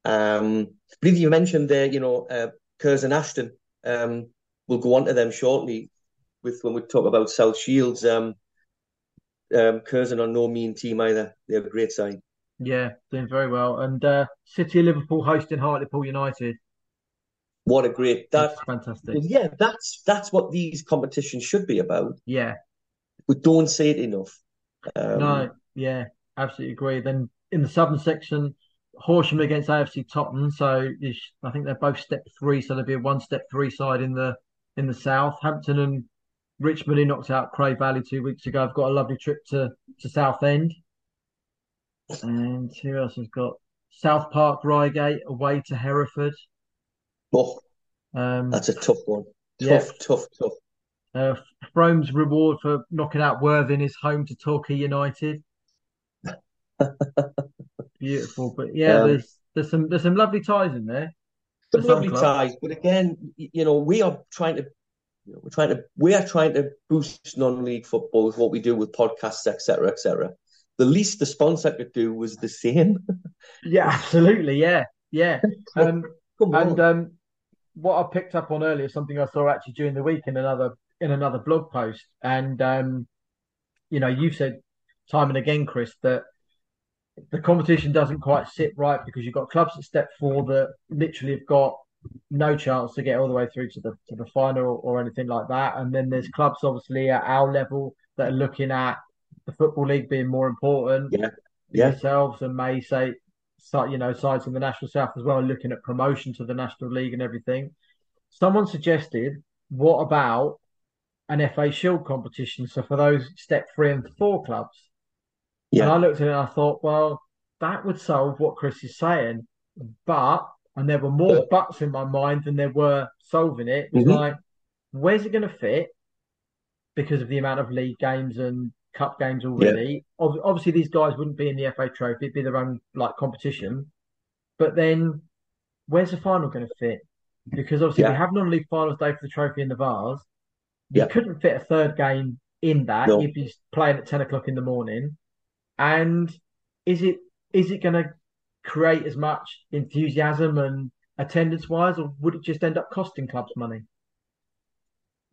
[SPEAKER 3] Um, I believe you mentioned there, you know, uh, Curzon Ashton. Um, we'll go on to them shortly with when we talk about South Shields. Um, um, Curzon are no mean team either. They're a great side.
[SPEAKER 2] Yeah, doing very well. And uh, City of Liverpool hosting Hartlepool United.
[SPEAKER 3] What a great that.
[SPEAKER 2] That's fantastic.
[SPEAKER 3] Yeah, that's that's what these competitions should be about.
[SPEAKER 2] Yeah,
[SPEAKER 3] We don't say it enough. Um,
[SPEAKER 2] no, yeah, absolutely agree. Then in the southern section, Horsham against AFC Tottenham. So I think they're both step three, so there'll be a one step three side in the in the south. Hampton and Richmond, who knocked out Cray Valley two weeks ago, have got a lovely trip to to Southend. And who else has got South Park Reigate away to Hereford?
[SPEAKER 3] Oh,
[SPEAKER 2] Um,
[SPEAKER 3] that's a tough one.
[SPEAKER 2] Yeah.
[SPEAKER 3] Tough, tough, tough.
[SPEAKER 2] Uh, Frome's reward for knocking out Worthing is home to Torquay United. Beautiful, but yeah,
[SPEAKER 3] Um,
[SPEAKER 2] there's there's some there's some lovely ties in there. some
[SPEAKER 3] lovely ties, but again, you know, we are trying to, you know, we're trying to, we are trying to boost non-league football with what we do with podcasts, etc., etc. The least the sponsor could do was the same.
[SPEAKER 2] Yeah, absolutely. Yeah, yeah. Um, and um, what I picked up on earlier, something I saw actually during the week in another in another blog post, and um, you know, you've said time and again, Chris, that the competition doesn't quite sit right because you've got clubs at step four that literally have got no chance to get all the way through to the to the final or anything like that, and then there's clubs obviously at our level that are looking at the football league being more important.
[SPEAKER 3] Yeah, yeah.
[SPEAKER 2] Yourselves and may say start, you know, sides in the National South as well, looking at promotion to the National League and everything. Someone suggested, what about an FA Shield competition? So for those step three and four clubs. And I looked at it and I thought, well, that would solve what Chris is saying. But, and there were more buts in my mind than there were solving it. It was
[SPEAKER 3] Mhm.
[SPEAKER 2] like, where's it going to fit? Because of the amount of league games and cup games already. Ob- Obviously, these guys wouldn't be in the FA Trophy; it'd be their own like competition. But then, where's the final going to fit? Because obviously, we have non-league finals day for the trophy in the Vase. You
[SPEAKER 3] Yeah.
[SPEAKER 2] couldn't fit a third game in that.
[SPEAKER 3] No.
[SPEAKER 2] You'd be playing at ten o'clock in the morning. And is it is it going to create as much enthusiasm and attendance wise, or would it just end up costing clubs money?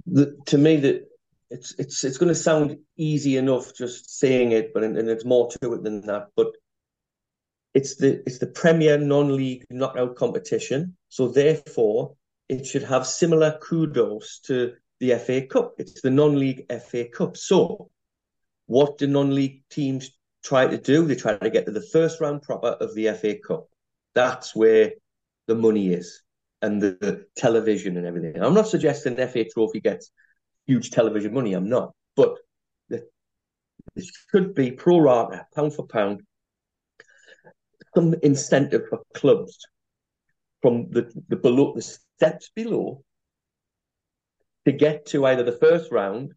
[SPEAKER 3] the, to me that it's it's it's going to sound easy enough just saying it, but and, and there's more to it than that. But it's the it's the Premier non-league knockout competition, so therefore it should have similar kudos to the FA Cup. It's the non-league FA Cup. So what do non-league teams try to do? They try to get to the first round proper of the FA Cup. That's where the money is and the, the television and everything. I'm not suggesting the FA Trophy gets huge television money. I'm not, but the, it should be pro rata, pound for pound, some incentive for clubs from the, the below the steps below to get to either the first round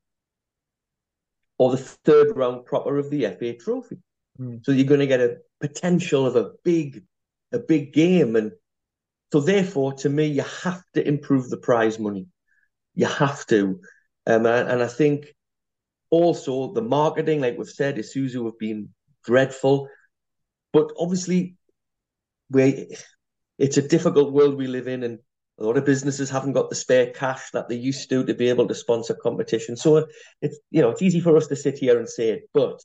[SPEAKER 3] or the third round proper of the FA Trophy.
[SPEAKER 2] Mm.
[SPEAKER 3] So you're going to get a potential of a big, a big game, and so therefore, to me, you have to improve the prize money. You have to, um, and, and I think also the marketing, like we've said, Isuzu have been dreadful, but obviously, we it's a difficult world we live in, and a lot of businesses haven't got the spare cash that they used to to be able to sponsor competition. So it's you know it's easy for us to sit here and say it, but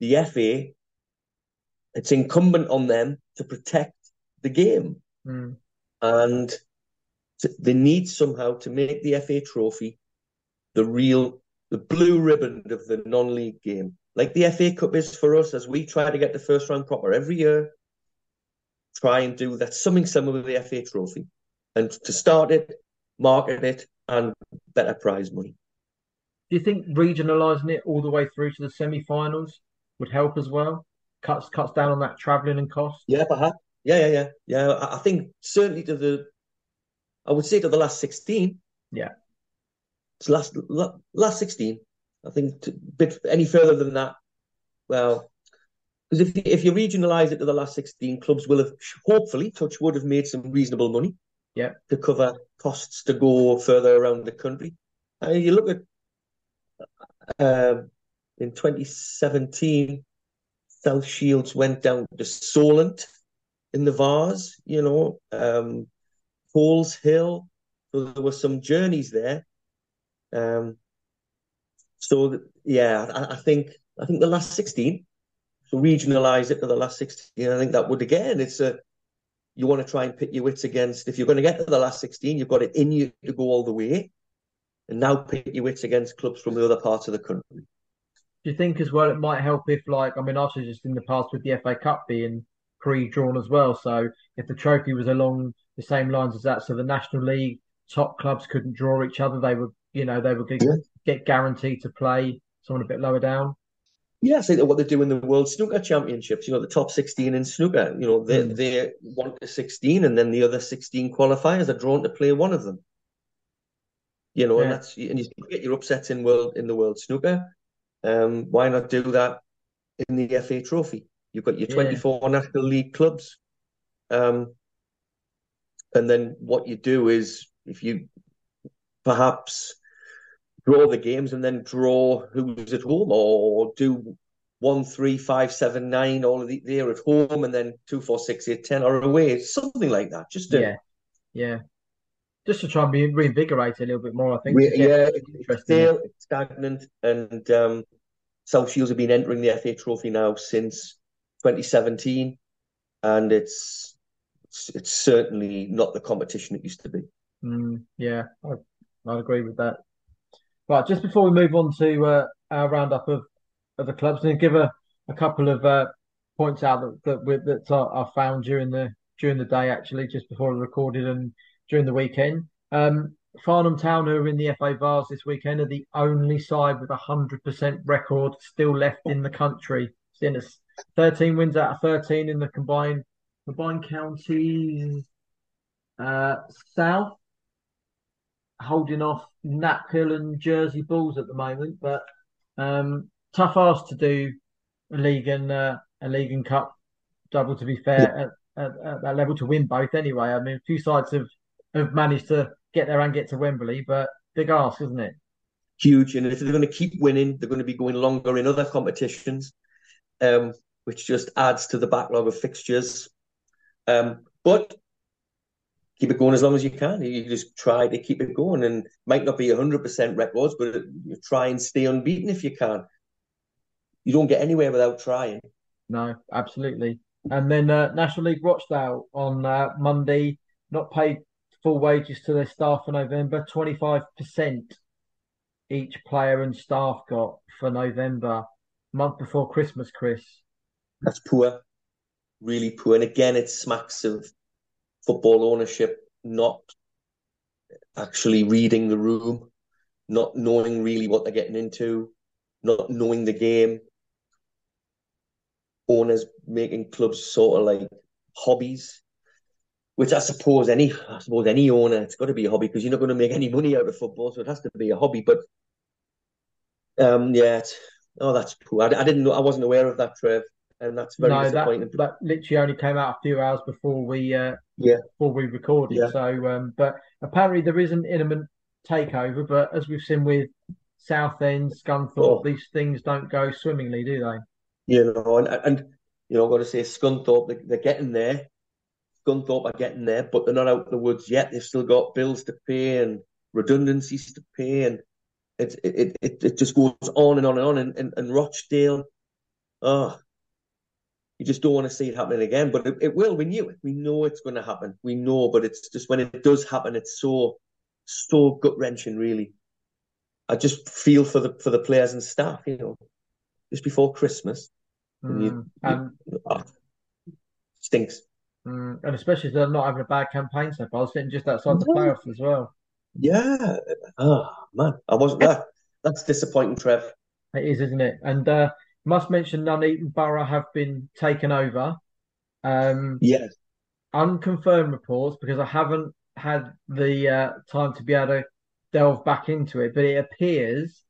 [SPEAKER 3] the FA, it's incumbent on them to protect the game,
[SPEAKER 2] Mm.
[SPEAKER 3] and to, they need somehow to make the FA Trophy the real the blue ribbon of the non-league game, like the FA Cup is for us, as we try to get the first round proper every year. Try and do that something similar with the FA Trophy, and to start it, market it, and better prize money.
[SPEAKER 2] Do you think regionalising it all the way through to the semi-finals would help as well? Cuts cuts down on that travelling and cost.
[SPEAKER 3] Yeah, perhaps. Yeah, yeah, yeah, yeah. I, I think certainly to the, I would say to the last sixteen.
[SPEAKER 2] Yeah.
[SPEAKER 3] It's last last sixteen. I think to, bit any further than that, well, because if you, if you regionalise it to the last sixteen, clubs will have hopefully, touch wood, have made some reasonable money.
[SPEAKER 2] Yeah.
[SPEAKER 3] To cover costs to go further around the country. And you look at um, in 2017, South Shields went down to Solent in the Vase, you know, um, Paul's Hill. So there were some journeys there. Um, so yeah, I, I think I think the last sixteen. So regionalise it to the last sixteen. I think that would again. It's a you want to try and pit your wits against. If you're going to get to the last sixteen, you've got it in you to go all the way, and now pit your wits against clubs from the other parts of the country.
[SPEAKER 2] Do you think as well it might help if, like, I mean, I've just in the past with the FA Cup being pre-drawn as well. So if the trophy was along the same lines as that, so the National League top clubs couldn't draw each other, they would, you know, they would get,
[SPEAKER 3] Yeah.
[SPEAKER 2] get guaranteed to play someone a bit lower down.
[SPEAKER 3] Yeah, think what they do in the World Snooker Championships, you know, the top 16 in snooker, you know, they
[SPEAKER 2] Mm.
[SPEAKER 3] they want to 16 and then the other 16 qualifiers are drawn to play one of them. You know, and that's and you get your upsets in world in the World Snooker. Um, why not do that in the FA Trophy? You've got your
[SPEAKER 2] Yeah.
[SPEAKER 3] 24 National League clubs. Um, and then what you do is if you perhaps draw the games and then draw who's at home or do one, three, five, seven, nine, all of the there at home, and then two, four, six, eight, ten are away, something like that. Just to,
[SPEAKER 2] yeah, yeah, just to try and be reinvigorate a little bit more. I think.
[SPEAKER 3] Re- yeah, it's still stagnant, and um, South Shields have been entering the FA Trophy now since 2017, and it's it's, it's certainly not the competition it used to be.
[SPEAKER 2] Mm, yeah, I, I agree with that. Right, just before we move on to uh, our roundup of, of the clubs, and give a, a couple of uh, points out that that, that are, are, found during the during the day, actually, just before we recorded and during the weekend. Um, Farnham Town, who are in the FA Vase this weekend, are the only side with a hundred percent record still left in the country. Seeing us thirteen wins out of thirteen in the combined combined counties uh, south holding off Knaphill and Jersey Bulls at the moment, but um, tough ask to do a league and uh, a league and cup double. To be fair, yeah. at, at, at, that level to win both anyway. I mean, a few sides have have managed to get there and get to Wembley, but big ask, isn't it?
[SPEAKER 3] Huge, and if they're going to keep winning, they're going to be going longer in other competitions, um, which just adds to the backlog of fixtures. Um, but keep it going as long as you can. You just try to keep it going, and might not be hundred percent records, but you try and stay unbeaten if you can. You don't get anywhere without trying.
[SPEAKER 2] No, absolutely. And then uh, National League Rochdale on uh, Monday, not paid full wages to their staff for November. Twenty five percent each player and staff got for November, month before Christmas. Chris,
[SPEAKER 3] that's poor, really poor. And again, it smacks of football ownership not actually reading the room, not knowing really what they're getting into, not knowing the game. Owners making clubs sort of like hobbies, which I suppose any I suppose any owner it's got to be a hobby because you're not going to make any money out of football, so it has to be a hobby. But um, yeah, oh, that's poor. I, I didn't know. I wasn't aware of that, Trev and that's very no, disappointing.
[SPEAKER 2] That, that literally only came out a few hours before we uh, yeah before we recorded. Yeah. So, um, but apparently there is an imminent takeover. But as we've seen with Southend, Scunthorpe, oh. these things don't go swimmingly, do they?
[SPEAKER 3] You know, and, and you know, I've got to say Scunthorpe, they, they're getting there. Scunthorpe are getting there, but they're not out of the woods yet. They've still got bills to pay and redundancies to pay, and it it it, it just goes on and on and on. And, and, and Rochdale, oh, you just don't want to see it happening again. But it, it will. We knew it. We know it's going to happen. We know, but it's just when it does happen, it's so so gut wrenching. Really, I just feel for the for the players and staff. You know, just before Christmas,
[SPEAKER 2] mm, and you, oh,
[SPEAKER 3] stinks.
[SPEAKER 2] Mm, and especially if they're not having a bad campaign so far. I was sitting just outside the playoffs as well.
[SPEAKER 3] Yeah. Oh man, I wasn't there. That's disappointing, Trev.
[SPEAKER 2] It is, isn't it? And uh, must mention Nuneaton Borough have been taken over. Um,
[SPEAKER 3] yes.
[SPEAKER 2] Unconfirmed reports because I haven't had the uh, time to be able to delve back into it, but it appears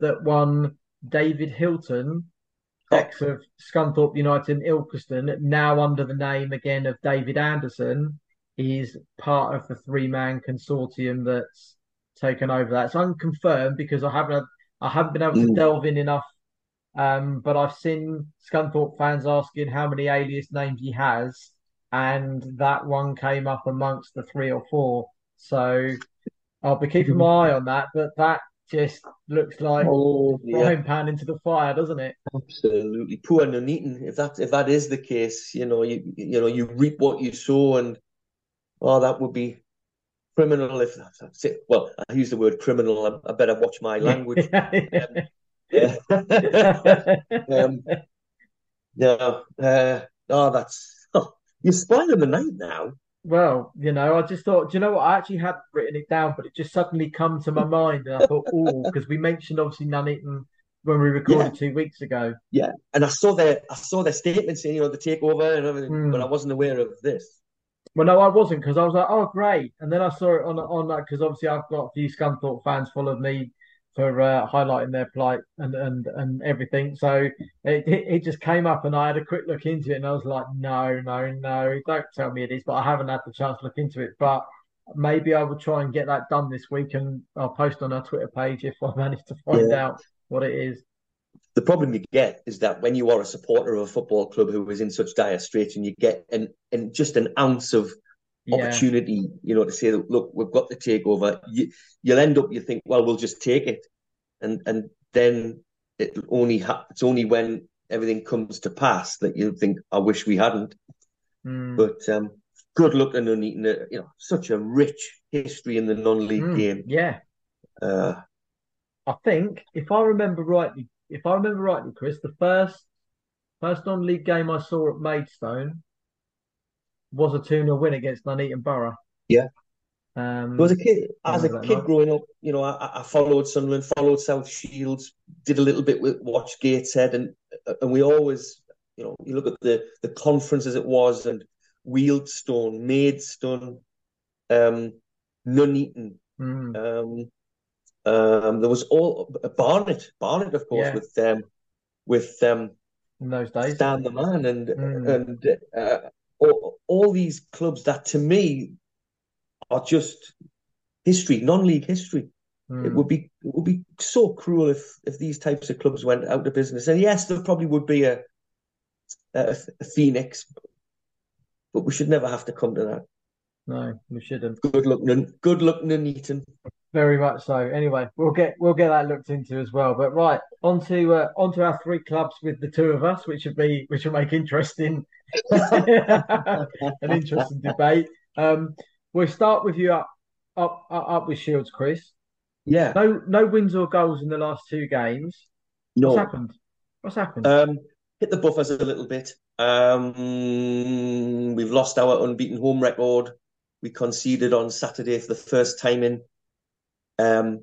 [SPEAKER 2] that one David Hilton, ex of Scunthorpe United and Ilkeston, now under the name again of David Anderson, is part of the three man consortium that's taken over that. It's unconfirmed because I haven't I haven't been able to mm. delve in enough um, but I've seen Scunthorpe fans asking how many alias names he has, and that one came up amongst the three or four. So I'll be keeping my eye on that. But that just looks like oh, yeah. frying pan into the fire, doesn't it?
[SPEAKER 3] Absolutely, poor Nuneaton. If that if that is the case, you know, you you know, you reap what you sow, and oh, that would be criminal if that's it. Well, I use the word criminal. I, I better watch my language. Yeah. um, no, uh, oh, that's oh, you're spoiling the night now.
[SPEAKER 2] Well, you know, I just thought, do you know what? I actually had written it down, but it just suddenly come to my mind, and I thought, oh, because we mentioned obviously Nuneaton when we recorded yeah. two weeks ago.
[SPEAKER 3] Yeah, and I saw their I saw their statement saying, you know, the takeover and everything, mm. but I wasn't aware of this.
[SPEAKER 2] Well, no, I wasn't because I was like, oh, great, and then I saw it on on that because obviously I've got a few Scunthorpe fans follow me for uh, highlighting their plight and and and everything. So it, it just came up, and I had a quick look into it, and I was like, no, no, no, don't tell me it is. But I haven't had the chance to look into it. But maybe I will try and get that done this week, and I'll post on our Twitter page if I manage to find yeah. out what it is.
[SPEAKER 3] The problem you get is that when you are a supporter of a football club who is in such dire straits, and you get an and just an ounce of yeah. opportunity, you know, to say, look, we've got the takeover. You, you'll end up, you think, well, we'll just take it, and and then it only ha- it's only when everything comes to pass that you think, I wish we hadn't. Mm. But um, good luck to Nuneaton. You know, such a rich history in the non-league mm, game.
[SPEAKER 2] Yeah. Uh, I think if I remember rightly, if I remember rightly, Chris, the first first non-league game I saw at Maidstone was a 2 0 win against Nuneaton Borough.
[SPEAKER 3] Yeah. Um, as a kid, as a kid growing up, you know, I, I, followed Sunderland, followed South Shields, did a little bit with Watch Gateshead, and and we always, you know, you look at the the conference as it was, and Wealdstone, Maidstone, um, Nuneaton, mm. um, um, there was all Barnet, Barnet, of course, yeah. with them, um, with um,
[SPEAKER 2] in those days,
[SPEAKER 3] Stan the man, and mm. and uh, all, all these clubs that to me are just history, non-league history. Mm. It would be it would be so cruel if if these types of clubs went out of business. And yes, there probably would be a a, a phoenix, but we should never have to come to that.
[SPEAKER 2] No, we shouldn't.
[SPEAKER 3] Good luck, good luck, Nuneaton.
[SPEAKER 2] Very much so. Anyway, we'll get we'll get that looked into as well. But right, on to uh, on to our three clubs with the two of us, which would be which will make interesting an interesting debate. Um, we'll start with you up up up with Shields, Chris.
[SPEAKER 3] Yeah.
[SPEAKER 2] No no wins or goals in the last two games. No. What's happened? What's happened?
[SPEAKER 3] Um, hit the buffers a little bit. Um, we've lost our unbeaten home record. We conceded on Saturday for the first time in um,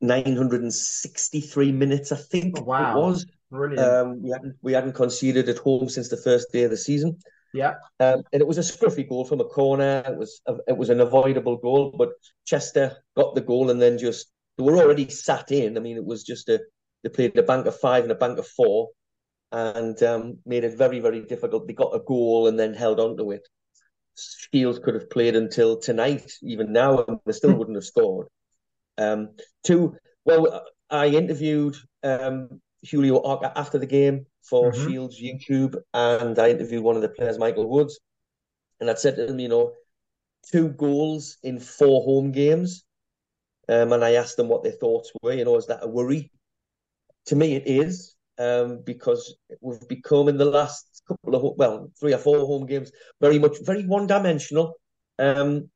[SPEAKER 3] 963 minutes, I think oh, wow. it was.
[SPEAKER 2] Brilliant.
[SPEAKER 3] Um, we hadn't we hadn't conceded at home since the first day of the season.
[SPEAKER 2] Yeah,
[SPEAKER 3] um, and it was a scruffy goal from a corner. It was a, it was an avoidable goal, but Chester got the goal and then just they were already sat in. I mean, it was just a they played a bank of five and a bank of four, and um, made it very very difficult. They got a goal and then held on to it. Shields could have played until tonight, even now, and they still wouldn't have scored. Um, two, well, I interviewed um, Julio Arca after the game for mm-hmm. Shields YouTube, and I interviewed one of the players, Michael Woods, and I said to him, you know, two goals in four home games, um, and I asked them what their thoughts were. You know, is that a worry? To me, it is um, because we've become in the last couple of well, three or four home games very much very one dimensional, um,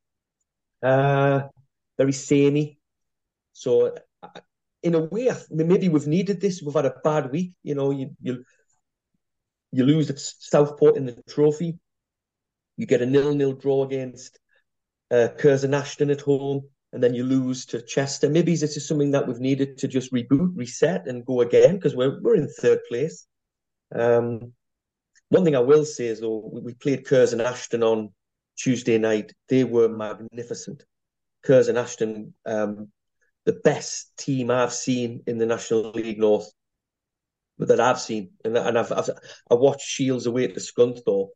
[SPEAKER 3] uh, very samey. So in a way, maybe we've needed this. We've had a bad week. You know, you you you lose at Southport in the trophy. You get a nil-nil draw against uh, Curzon Ashton at home, and then you lose to Chester. Maybe this is something that we've needed to just reboot, reset, and go again because we're we're in third place. Um, one thing I will say is though we played Curzon Ashton on Tuesday night. They were magnificent. Curzon Ashton um, the best team I've seen in the National League North that I've seen, and, and I've, I've I watched Shields away at to Scunthorpe,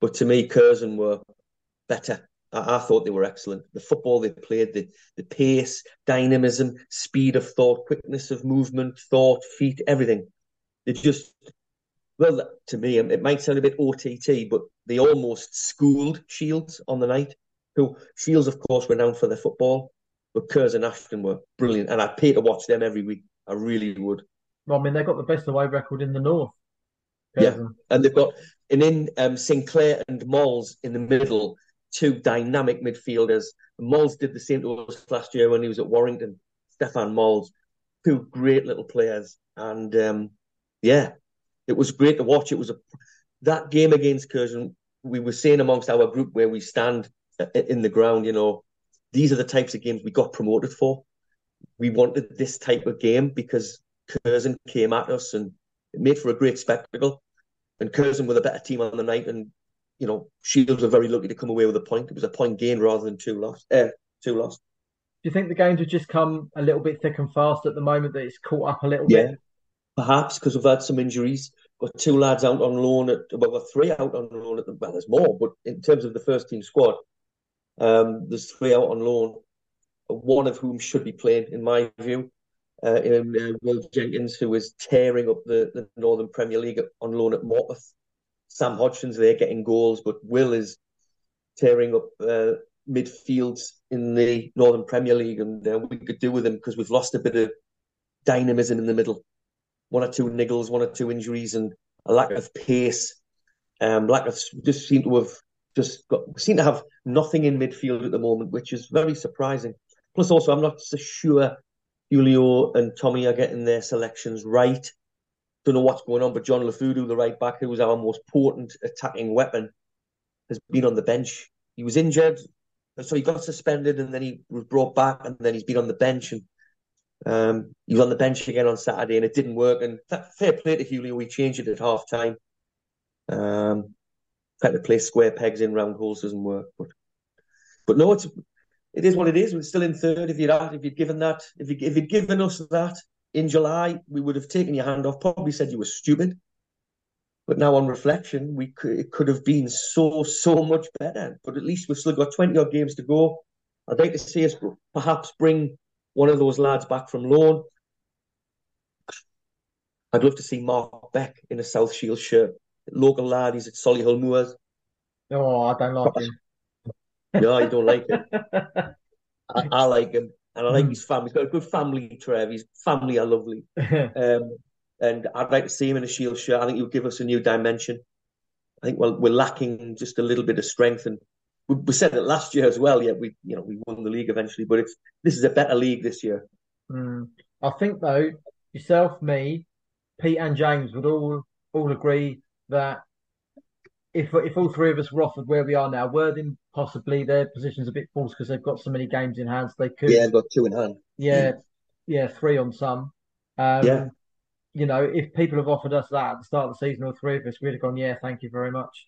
[SPEAKER 3] but to me, Curzon were better. I, I, thought they were excellent. The football they played, the the pace, dynamism, speed of thought, quickness of movement, thought, feet, everything. They just well, to me, um, it might sound a bit OTT, but they almost schooled Shields on the night. Who Shields, of course, renowned for their football, but Curzon Ashton were brilliant, and I'd pay to watch them every week. I really would.
[SPEAKER 2] Well, I mean, they've got the best away record in the north.
[SPEAKER 3] Curzon. Yeah, and they've got and in um, Sinclair and Mols in the middle, two dynamic midfielders. Mols did the same to us last year when he was at Warrington. Stefan Mols, two great little players, and um, yeah, it was great to watch. It was a that game against Curzon. We were saying amongst our group where we stand uh, in the ground, you know, these are the types of games we got promoted for. We wanted this type of game because Curzon came at us and it made for a great spectacle. And Curzon were the better team on the night, and you know Shields were very lucky to come away with a point. It was a point gain rather than two lost. Uh, two lost.
[SPEAKER 2] Do you think the games have just come a little bit thick and fast at the moment that it's caught up a little yeah, bit?
[SPEAKER 3] Perhaps because we've had some injuries. Got two lads out on loan at well, we've got three out on loan at the well, there's more, but in terms of the first team squad, um, there's three out on loan, one of whom should be playing, in my view. Uh, in uh, Will Jenkins, who is tearing up the, the Northern Premier League on loan at Morpeth. Sam Hodgson's there getting goals, but Will is tearing up uh, midfields in the Northern Premier League, and uh, we could do with him because we've lost a bit of dynamism in the middle. One or two niggles, one or two injuries, and a lack of pace. Um, lack of just seem to have just got seem to have nothing in midfield at the moment, which is very surprising. Plus, also, I'm not so sure Julio and Tommy are getting their selections right. Don't know what's going on, but John Lafoudo, the right back, who was our most potent attacking weapon, has been on the bench. He was injured, so he got suspended, and then he was brought back, and then he's been on the bench, and um, he was on the bench again on Saturday, and it didn't work. And fair play to Julio, we changed it at half time. Um, trying to play square pegs in round holes doesn't work, but but no, it's it is what it is. We're still in third. If you'd had if you'd given that, if you if you'd given us that in July, we would have taken your hand off. Probably said you were stupid. But now on reflection, we could, it could have been so so much better. But at least we've still got twenty odd games to go. I'd like to see us perhaps bring one of those lads back from loan. I'd love to see Mark Beck in a South Shield shirt. Local lad, he's at Solihull Moors.
[SPEAKER 2] Oh, I don't like him.
[SPEAKER 3] No, I don't like him. I, I, like him, and I like mm. his family. He's got a good family, Trev. His family are lovely. um, and I'd like to see him in a Shield shirt. I think he would give us a new dimension. I think well, we're lacking just a little bit of strength, and we, we said it last year as well. Yeah, we you know we won the league eventually, but it's this is a better league this year.
[SPEAKER 2] Mm. I think though, yourself, me, Pete, and James would all all agree that if if all three of us were offered where we are now, Worthing possibly their position's a bit false because they've got so many games in hand. So they could
[SPEAKER 3] yeah, got two in hand.
[SPEAKER 2] Yeah, yeah, three on some. Um, yeah. You know, if people have offered us that at the start of the season, all three of us, we'd have gone, yeah, thank you very much.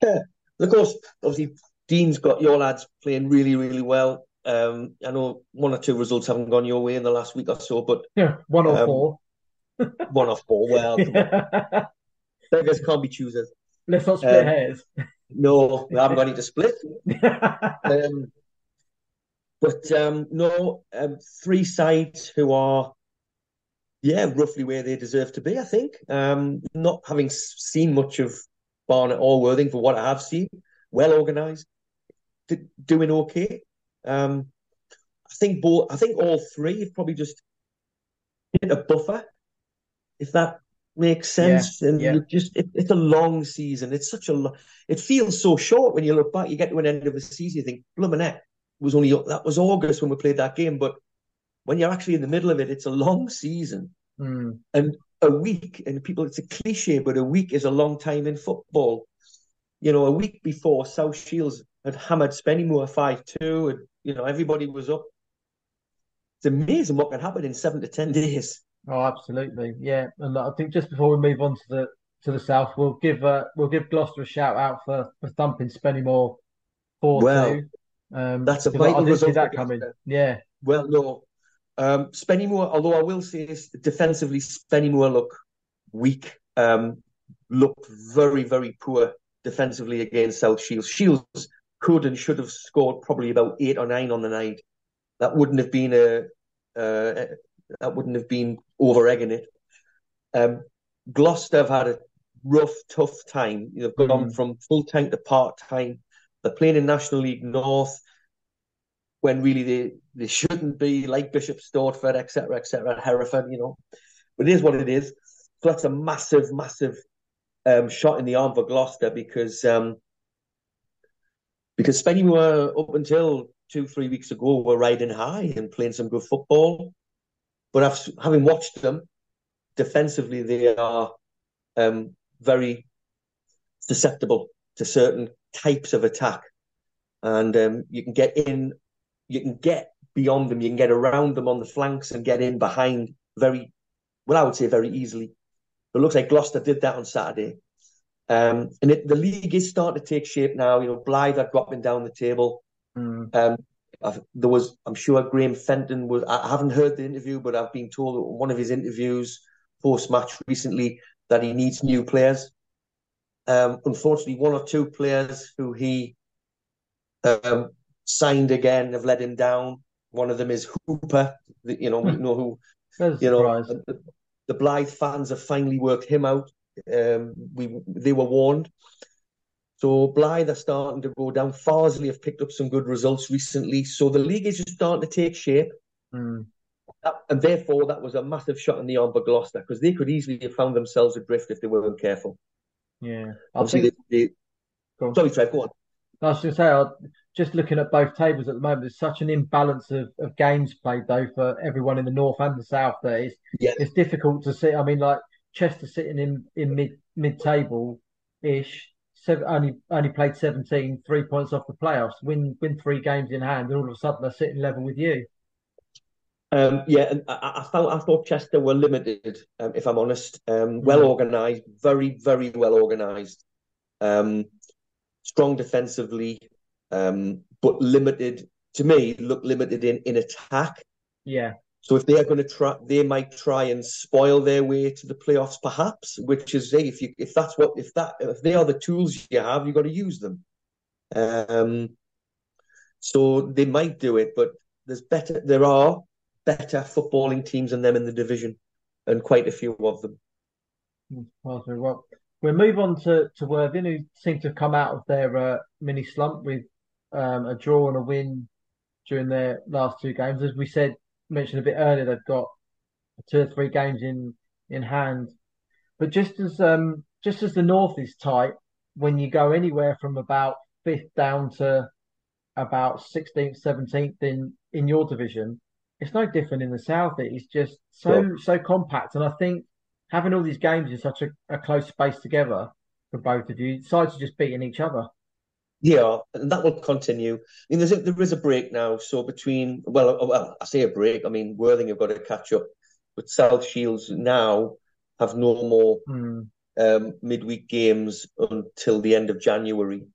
[SPEAKER 3] Yeah, and of course, obviously, Dean's got your lads playing really, really well. Um, I know one or two results haven't gone your way in the last week or so, but
[SPEAKER 2] yeah, one or um, four.
[SPEAKER 3] one or four. Well, beggars can't be choosers.
[SPEAKER 2] Let's not split um, hairs.
[SPEAKER 3] No, we haven't got any to split. um, but um, no, um, three sides who are, yeah, roughly where they deserve to be. I think. Um, not having seen much of Barnet or Worthing for what I have seen, well organised, doing okay. Um, I think both. I think all three have probably just hit a buffer, if that makes sense. Yeah, and yeah. just it, it's a long season. It's such a lo- it feels so short when you look back. You get to an end of the season, you think, Bluminette was only that was August when we played that game, but when you're actually in the middle of it, it's a long season.
[SPEAKER 2] Mm.
[SPEAKER 3] And a week, and people, it's a cliche, but a week is a long time in football. You know, a week before South Shields had hammered Spennymoor 5 2, and, you know, everybody was up. It's amazing what can happen in seven to 10 days.
[SPEAKER 2] Oh, absolutely, yeah. And I think just before we move on to the to the south, we'll give uh, we'll give Gloucester a shout out for for thumping Spennymoor four well, two. Um,
[SPEAKER 3] that's a
[SPEAKER 2] I result. that coming. Yeah.
[SPEAKER 3] Well, no, um, Spennymoor. Although I will say this, defensively, Spennymoor look weak. Um, looked very very poor defensively against South Shields. Shields could and should have scored probably about eight or nine on the night. That wouldn't have been a, a that wouldn't have been over egging it. Um, Gloucester have had a rough, tough time. They've gone mm. from full time to part time. They're playing in National League North when really they, they shouldn't be, like Bishop Stortford, etc., etc., Hereford, you know. But it is what it is. So that's a massive, massive um, shot in the arm for Gloucester because um, because Spenny were up until two, three weeks ago were riding high and playing some good football. But I've, having watched them defensively, they are um, very susceptible to certain types of attack, and um, you can get in, you can get beyond them, you can get around them on the flanks and get in behind very, well, I would say very easily. It looks like Gloucester did that on Saturday. Um, and it, the league is starting to take shape now. You know, Blyth are dropping down the table.
[SPEAKER 2] Mm.
[SPEAKER 3] Um, I've, there was, I'm sure Graham Fenton was. I haven't heard the interview, but I've been told one of his interviews post match recently that he needs new players. Um, unfortunately, one or two players who he um, signed again have let him down. One of them is Hooper. You know, we know who. you know, the, the Blyth fans have finally worked him out. Um, we they were warned. So Blyth are starting to go down. Farsley have picked up some good results recently. So the league is just starting to take shape.
[SPEAKER 2] Mm.
[SPEAKER 3] That, and therefore, that was a massive shot in the arm for Gloucester because they could easily have found themselves adrift if they weren't careful.
[SPEAKER 2] Yeah.
[SPEAKER 3] Obviously, they, they... Sorry, Trev, go on.
[SPEAKER 2] I was going to say, just looking at both tables at the moment, there's such an imbalance of, of games played, though, for everyone in the north and the south. That it's,
[SPEAKER 3] yeah.
[SPEAKER 2] it's difficult to see. I mean, like Chester sitting in, in mid mid table ish, only only played 17, three points off the playoffs, win win three games in hand, and all of a sudden they're sitting level with you.
[SPEAKER 3] Um, yeah, and I, I, felt I thought Chester were limited, um, if I'm honest. Um, well mm. organised, very very well organised, um, strong defensively, um, but limited to me. Look limited in in attack.
[SPEAKER 2] Yeah.
[SPEAKER 3] So if they are going to try, they might try and spoil their way to the playoffs, perhaps. Which is, hey, if you if that's what if that if they are the tools you have, you've got to use them. Um, so they might do it, but there's better. There are better footballing teams than them in the division, and quite a few of them.
[SPEAKER 2] Well, we'll move on to, to Worthing, who seem to have come out of their uh, mini slump with um, a draw and a win during their last two games. As we said, mentioned a bit earlier, they've got two or three games in in hand. But just as um, just as the North is tight, when you go anywhere from about fifth down to about 16th, 17th in in your division, it's no different in the south. It's just so sure. so compact, and I think having all these games in such a, a close space together for both of you, sides are just beating each other.
[SPEAKER 3] Yeah, and that will continue. I mean, there's a, there is a break now. So between well, well, I say a break. I mean, Worthing have got to catch up, but South Shields now have no more
[SPEAKER 2] mm.
[SPEAKER 3] um, midweek games until the end of January.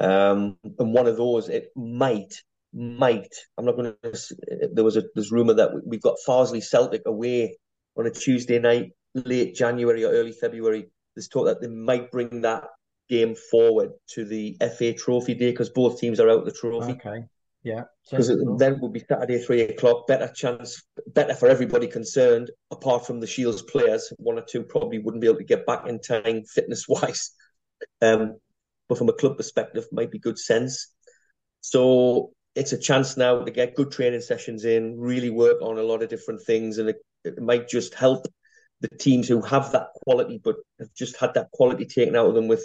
[SPEAKER 3] Um, and one of those, it might might. I'm not going to. There was a there's rumor that we've got Farsley Celtic away on a Tuesday night, late January or early February. There's talk that they might bring that game forward to the FA Trophy day because both teams are out the trophy.
[SPEAKER 2] Okay. Yeah.
[SPEAKER 3] Because then it would be Saturday three o'clock. Better chance, better for everybody concerned. Apart from the Shields players, one or two probably wouldn't be able to get back in time fitness wise. Um, but from a club perspective, might be good sense. So it's a chance now to get good training sessions in, really work on a lot of different things, and it, it might just help the teams who have that quality but have just had that quality taken out of them with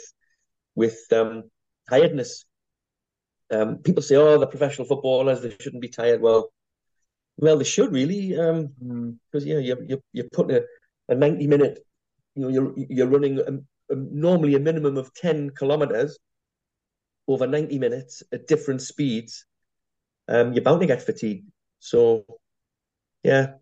[SPEAKER 3] with um, tiredness. Um, people say, "Oh, the professional footballers they shouldn't be tired." Well, well, they should really, because um, you know you're you're, you're putting a, a ninety minute, you know, you're you're running a, a, normally a minimum of ten kilometers over ninety minutes at different speeds um, you're bound to get fatigued. So, yeah,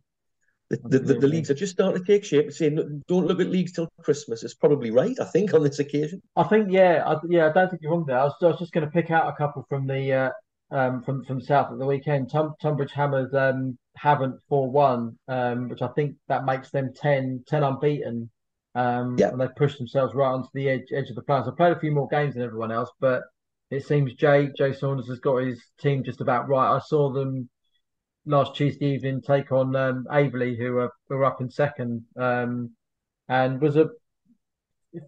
[SPEAKER 3] the, the, the, the, leagues are just starting to take shape. and Saying don't look at leagues till Christmas is probably right. I think on this occasion.
[SPEAKER 2] I think yeah, I, yeah. I don't think you're wrong there. I was, I was just going to pick out a couple from the uh, um, from from South at the weekend. Tum, Tonbridge Hammers um, haven't four one, um, which I think that makes them 10, 10 unbeaten. Um,
[SPEAKER 3] yeah.
[SPEAKER 2] and they've pushed themselves right onto the edge edge of the playoffs. I played a few more games than everyone else, but it seems Jay Jay Saunders has got his team just about right. I saw them last Tuesday evening take on um, Aveley, who are who are up in second, um, and was a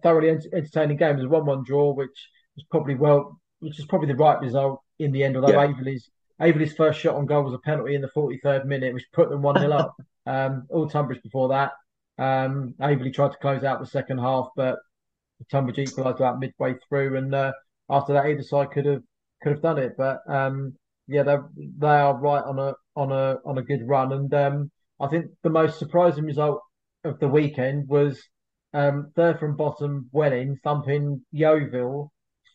[SPEAKER 2] thoroughly entertaining game. It was a one-one draw, which was probably well, which is probably the right result in the end. Although yeah. Aveley's Aveley's first shot on goal was a penalty in the 43rd minute, which put them one 0 up. Um, all Tonbridge before that. Um, Aveley tried to close out the second half, but Tonbridge equalised about midway through, and uh, after that, either side could have could have done it. But um, yeah, they they are right on a on a on a good run, and um, I think the most surprising result of the weekend was um, third from bottom Welling thumping Yeovil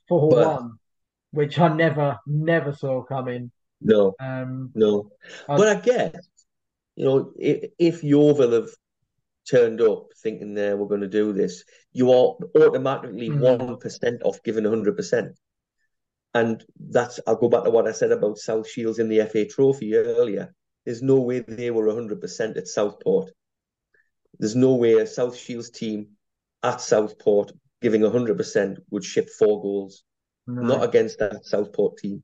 [SPEAKER 2] four one, which I never never saw coming.
[SPEAKER 3] No,
[SPEAKER 2] um,
[SPEAKER 3] no. I, but I guess you know if, if Yeovil have turned up thinking there we're going to do this, you are automatically hmm. one mm. off giving hundred percent. And that's I'll go back to what I said about South Shields in the FA Trophy earlier. There's no way they were 100% at Southport. There's no way a South Shields team at Southport giving 100% would ship four goals, no. not against that Southport team.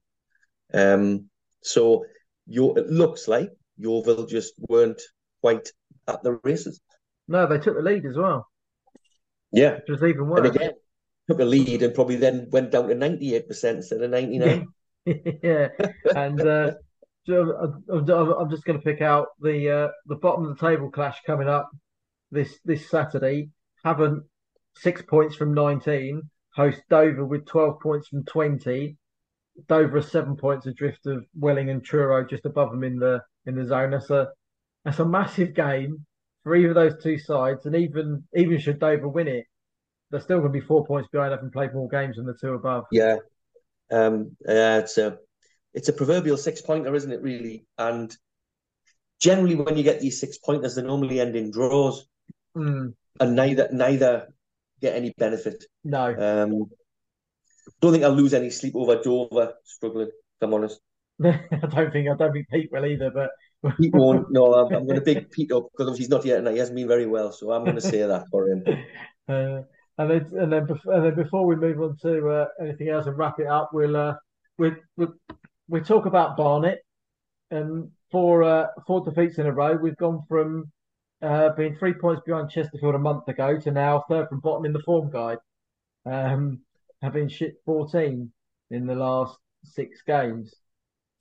[SPEAKER 3] Um, so your, it looks like Yeovil just weren't quite at the races.
[SPEAKER 2] No, they took the lead as well.
[SPEAKER 3] Yeah.
[SPEAKER 2] Which was even worse.
[SPEAKER 3] And again, took a lead and probably then went down to 98% instead of 99.
[SPEAKER 2] yeah. And uh, I'm just going to pick out the uh, the bottom of the table clash coming up this this Saturday. Havant six points from 19, host Dover with 12 points from 20. Dover are seven points adrift of Welling and Truro just above them in the in the zone. That's a that's a massive game for either of those two sides. And even even should Dover win it, they're still going to be four points behind, having played more games than the two above.
[SPEAKER 3] Yeah, um, yeah, it's a it's a proverbial six pointer, isn't it? Really, and generally when you get these six pointers, they normally end in draws,
[SPEAKER 2] mm.
[SPEAKER 3] and neither neither get any benefit.
[SPEAKER 2] No.
[SPEAKER 3] Um, don't think I'll lose any sleep over Dover struggling. If I'm honest.
[SPEAKER 2] I don't think I don't think Pete will either, but
[SPEAKER 3] Pete won't. No, I'm, I'm going to big Pete up because he's not yet, and he hasn't been very well. So I'm going to say that for him.
[SPEAKER 2] Uh, and then, and then, and then, before we move on to uh, anything else and wrap it up, we'll uh, we we we talk about Barnet and four uh, four defeats in a row. We've gone from uh, being three points behind Chesterfield a month ago to now third from bottom in the form guide, um, having shit 14 in the last six games.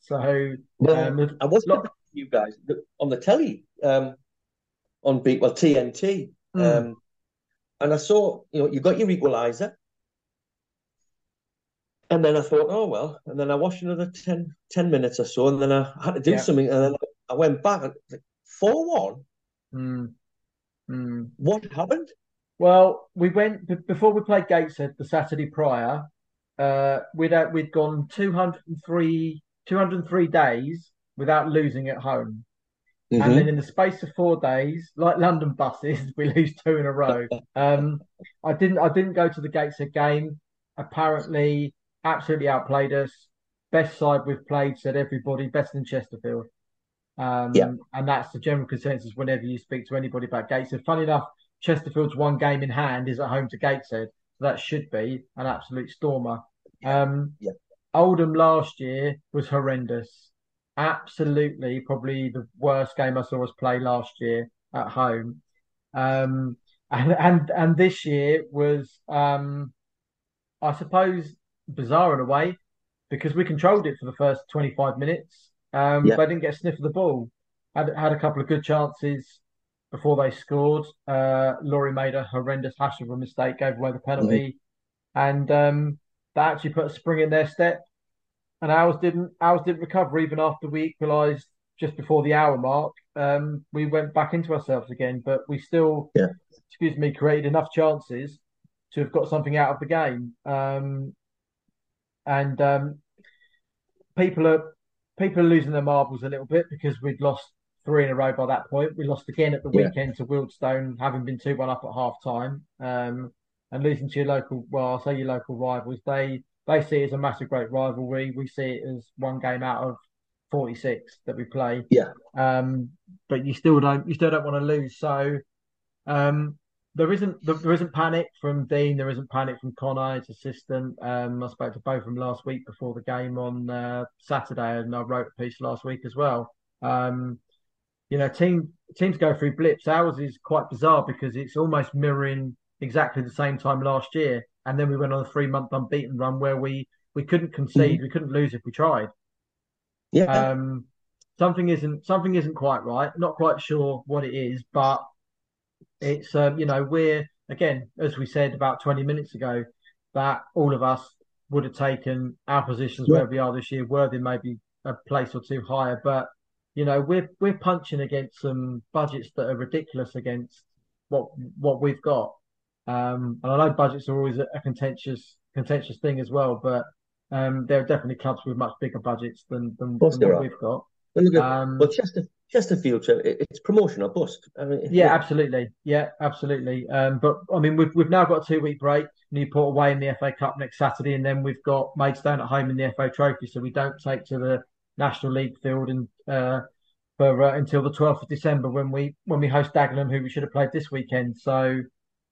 [SPEAKER 2] So
[SPEAKER 3] well, um, I was lot... you guys on the telly um, on beat well TNT, mm. um, and I saw you know you got your equaliser, and then I thought, oh well, and then I watched another 10, 10 minutes or so, and then I had to do yeah. something, and then I went back and like four one
[SPEAKER 2] Mm. Mm.
[SPEAKER 3] What happened?
[SPEAKER 2] Well, we went before we played Gateshead the Saturday prior. Uh, we'd uh, we'd gone 203, 203 days without losing at home, mm-hmm. and then in the space of four days, like London buses, we lose two in a row. um, I didn't I didn't go to the Gateshead game. Apparently, absolutely outplayed us. Best side we've played, said everybody. Best in Chesterfield. Um,
[SPEAKER 3] yeah.
[SPEAKER 2] And that's the general consensus whenever you speak to anybody about Gateshead. Funny enough, Chesterfield's one game in hand is at home to Gateshead. So that should be an absolute stormer. Um,
[SPEAKER 3] yeah.
[SPEAKER 2] Oldham last year was horrendous. Absolutely, probably the worst game I saw us play last year at home. Um, and and and this year was, um, I suppose, bizarre in a way because we controlled it for the first twenty five minutes. Um, They didn't get a sniff of the ball. Had had a couple of good chances before they scored. Uh, Laurie made a horrendous hash of a mistake, gave away the penalty, mm-hmm. and um, that actually put a spring in their step. And ours didn't. Ours didn't recover even after we equalised just before the hour mark. Um, we went back into ourselves again, but we still,
[SPEAKER 3] yeah.
[SPEAKER 2] excuse me, created enough chances to have got something out of the game. Um, and um, people are people are losing their marbles a little bit because we'd lost three in a row by that point. We lost again at the yeah. weekend to Wealdstone, having been 2 1 up at half time. Um, and losing to your local, well, I'll say your local rivals, they they see it as a massive, great rivalry. We see it as one game out of 46 that we play.
[SPEAKER 3] Yeah.
[SPEAKER 2] Um, but you still don't, you still don't want to lose. So, um, there isn't there isn't panic from Dean. There isn't panic from Connor, his assistant. Um, I spoke to both of them last week before the game on uh, Saturday, and I wrote a piece last week as well. Um, you know, team teams go through blips. Ours is quite bizarre because it's almost mirroring exactly the same time last year, and then we went on a three month unbeaten run where we we couldn't concede, mm-hmm. we couldn't lose if we tried.
[SPEAKER 3] Yeah.
[SPEAKER 2] Um, something isn't something isn't quite right. Not quite sure what it is, but it's um, you know we're again as we said about 20 minutes ago that all of us would have taken our positions yeah. where we are this year Worthing maybe a place or two higher but you know we're we're punching against some budgets that are ridiculous against what what we've got um, and I know budgets are always a, contentious contentious thing as well but um, there are definitely clubs with much bigger budgets than than, than what we've got
[SPEAKER 3] well, um, well Chester, Chesterfield, it's promotion or bust. I mean,
[SPEAKER 2] yeah, absolutely. Yeah, absolutely. Um, but I mean, we've we've now got a two week break. Newport away in the FA Cup next Saturday, and then we've got Maidstone at home in the FA Trophy. So we don't take to the National League field and uh, for uh, until the twelfth of December when we when we host Dagenham, who we should have played this weekend. So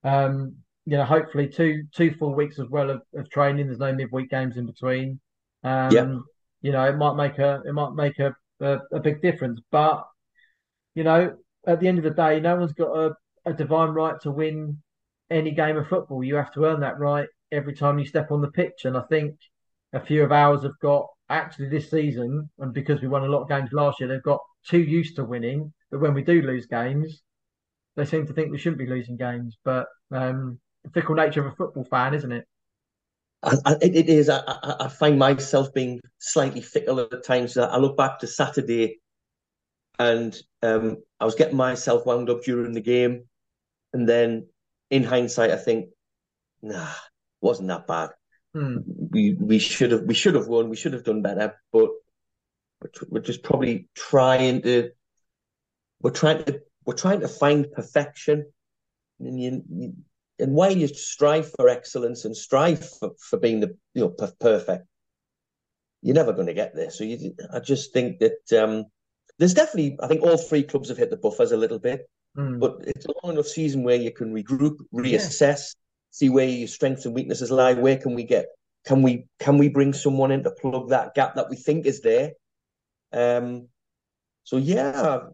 [SPEAKER 2] um, you know, hopefully two two full weeks as well of, of training. There's no midweek games in between. Um, yeah. You know, it might make a it might make a, a, a big difference, but you know, at the end of the day, no one's got a, a divine right to win any game of football. You have to earn that right every time you step on the pitch. And I think a few of ours have got actually this season, and because we won a lot of games last year, they've got too used to winning that when we do lose games, they seem to think we shouldn't be losing games. But um, the fickle nature of a football fan, isn't it?
[SPEAKER 3] I, I, it is. I, I, find myself being slightly fickle at times. I look back to Saturday, and um, I was getting myself wound up during the game, and then in hindsight, I think, nah, wasn't that bad.
[SPEAKER 2] Hmm.
[SPEAKER 3] We we should have we should have won. We should have done better, but we're just probably trying to we're trying to we're trying to find perfection, and you, you and while you strive for excellence and strive for, for being the you know perfect, you're never going to get there. So you, I just think that um, there's definitely, I think all three clubs have hit the buffers a little bit,
[SPEAKER 2] mm.
[SPEAKER 3] but it's a long enough season where you can regroup, reassess, yeah. see where your strengths and weaknesses lie. Where can we get? Can we can we bring someone in to plug that gap that we think is there? Um, so yeah,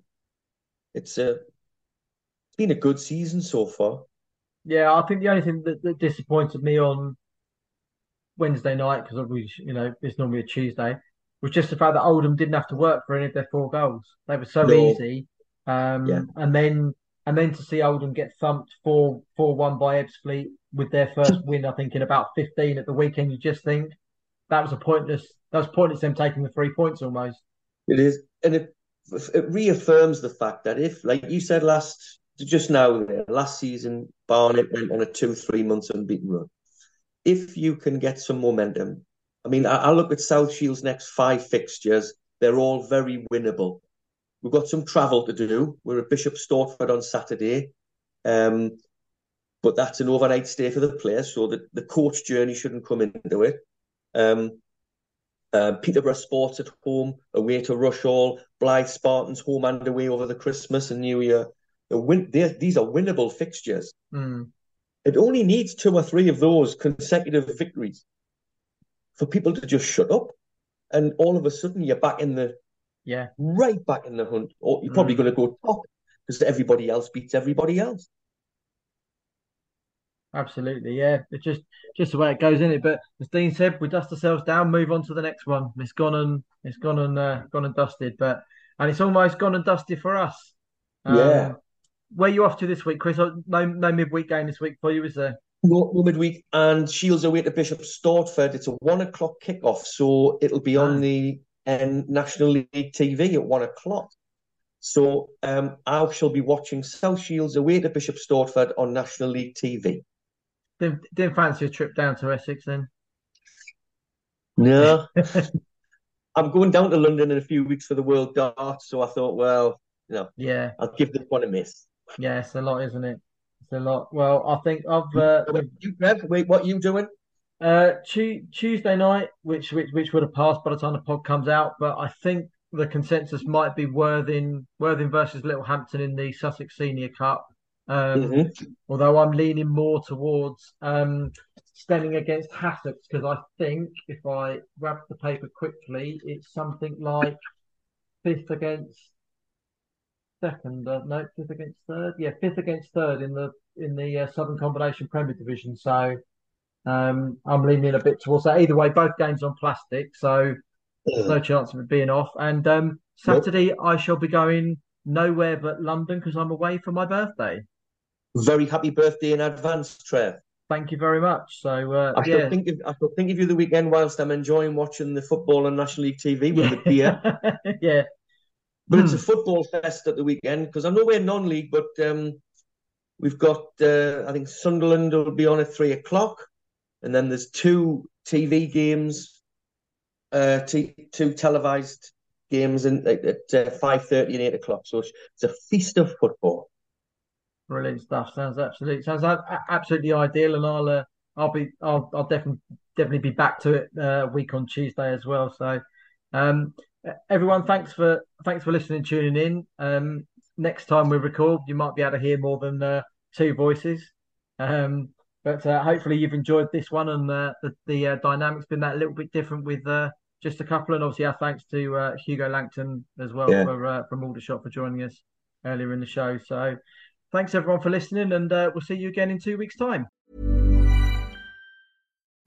[SPEAKER 3] it's a it's been a good season so far.
[SPEAKER 2] Yeah, I think the only thing that, that disappointed me on Wednesday night because we, you know, it's normally a Tuesday, was just the fact that Oldham didn't have to work for any of their four goals. They were so no. easy. Um, yeah. and then and then to see Oldham get thumped four four one by Ebbsfleet with their first win, I think in about fifteen at the weekend, you just think that was a pointless. That was pointless them taking the three points almost.
[SPEAKER 3] It is, and it it reaffirms the fact that if, like you said last just now, last season, Barnet went on a two, three months unbeaten run. If you can get some momentum, I mean, I, I look at South Shield's next five fixtures, they're all very winnable. We've got some travel to do. We're at Bishop Stortford on Saturday. Um, but that's an overnight stay for the players, so the, the coach journey shouldn't come into it. Um, uh, Peterborough Sports at home, away to Rushall, Blyth Spartans home and away over the Christmas and New Year win, these are winnable fixtures.
[SPEAKER 2] Mm.
[SPEAKER 3] It only needs two or three of those consecutive victories for people to just shut up, and all of a sudden you're back in the
[SPEAKER 2] yeah
[SPEAKER 3] right back in the hunt, or you're probably mm. going to go top because everybody else beats everybody else.
[SPEAKER 2] Absolutely, yeah. It's just just the way it goes in it. But as Dean said, we dust ourselves down, move on to the next one. It's gone and it's gone and uh, gone and dusted, but and it's almost gone and dusted for us.
[SPEAKER 3] Um, yeah,
[SPEAKER 2] where are you off to this week, Chris? No, no midweek game this week for you, is there?
[SPEAKER 3] No, no midweek, and Shields away to Bishop Stortford. It's a one o'clock kickoff, so it'll be on ah. the um, National League TV at one o'clock. So um, I shall be watching South Shields away to Bishop Stortford on National League TV.
[SPEAKER 2] Didn't, didn't fancy a trip down to Essex then?
[SPEAKER 3] No. I'm going down to London in a few weeks for the World Dart, so I thought, well, you know,
[SPEAKER 2] yeah,
[SPEAKER 3] I'll give this one a miss.
[SPEAKER 2] Yeah, it's a lot, isn't it? It's a lot. Well, I think I've. Uh,
[SPEAKER 3] you, wait, what are you doing?
[SPEAKER 2] Uh, Tuesday night, which which which would have passed by the time the pod comes out, but I think the consensus might be Worthing Worthing versus Littlehampton in the Sussex Senior Cup. Um, mm-hmm. Although I'm leaning more towards um, against Hassocks because I think if I grab the paper quickly, it's something like fifth against second. Uh, no, fifth against third. Yeah, fifth against third in the in the uh, Southern Combination Premier Division. So um, I'm leaning a bit towards that. Either way, both games on plastic, so there's no chance of it being off. And um, Saturday, nope. I shall be going nowhere but London because I'm away for my birthday.
[SPEAKER 3] Very happy birthday in advance, Trev.
[SPEAKER 2] Thank you very much. So uh,
[SPEAKER 3] I shall think of I shall think of you the weekend whilst I'm enjoying watching the football on National League TV with the beer.
[SPEAKER 2] yeah,
[SPEAKER 3] but it's a hmm. football fest at the weekend because I know we're non-league, but um, we've got uh, I think Sunderland will be on at three o'clock, and then there's two TV games, uh, t- two televised games in, at, at uh, five thirty and eight o'clock. So it's a feast of football.
[SPEAKER 2] Brilliant stuff. Sounds absolutely sounds absolutely ideal, and I'll uh, I'll be I'll I'll definitely definitely be back to it uh, week on Tuesday as well. So, um, everyone, thanks for thanks for listening, tuning in. Um, next time we record, you might be able to hear more than uh, two voices. Um, but uh, hopefully you've enjoyed this one, and uh, the the uh, dynamics been that little bit different with uh, just a couple. And obviously, our thanks to uh, Hugo Langton as well yeah. for, uh, from Aldershot for joining us earlier in the show. So, thanks everyone for listening, and uh, we'll see you again in two weeks' time.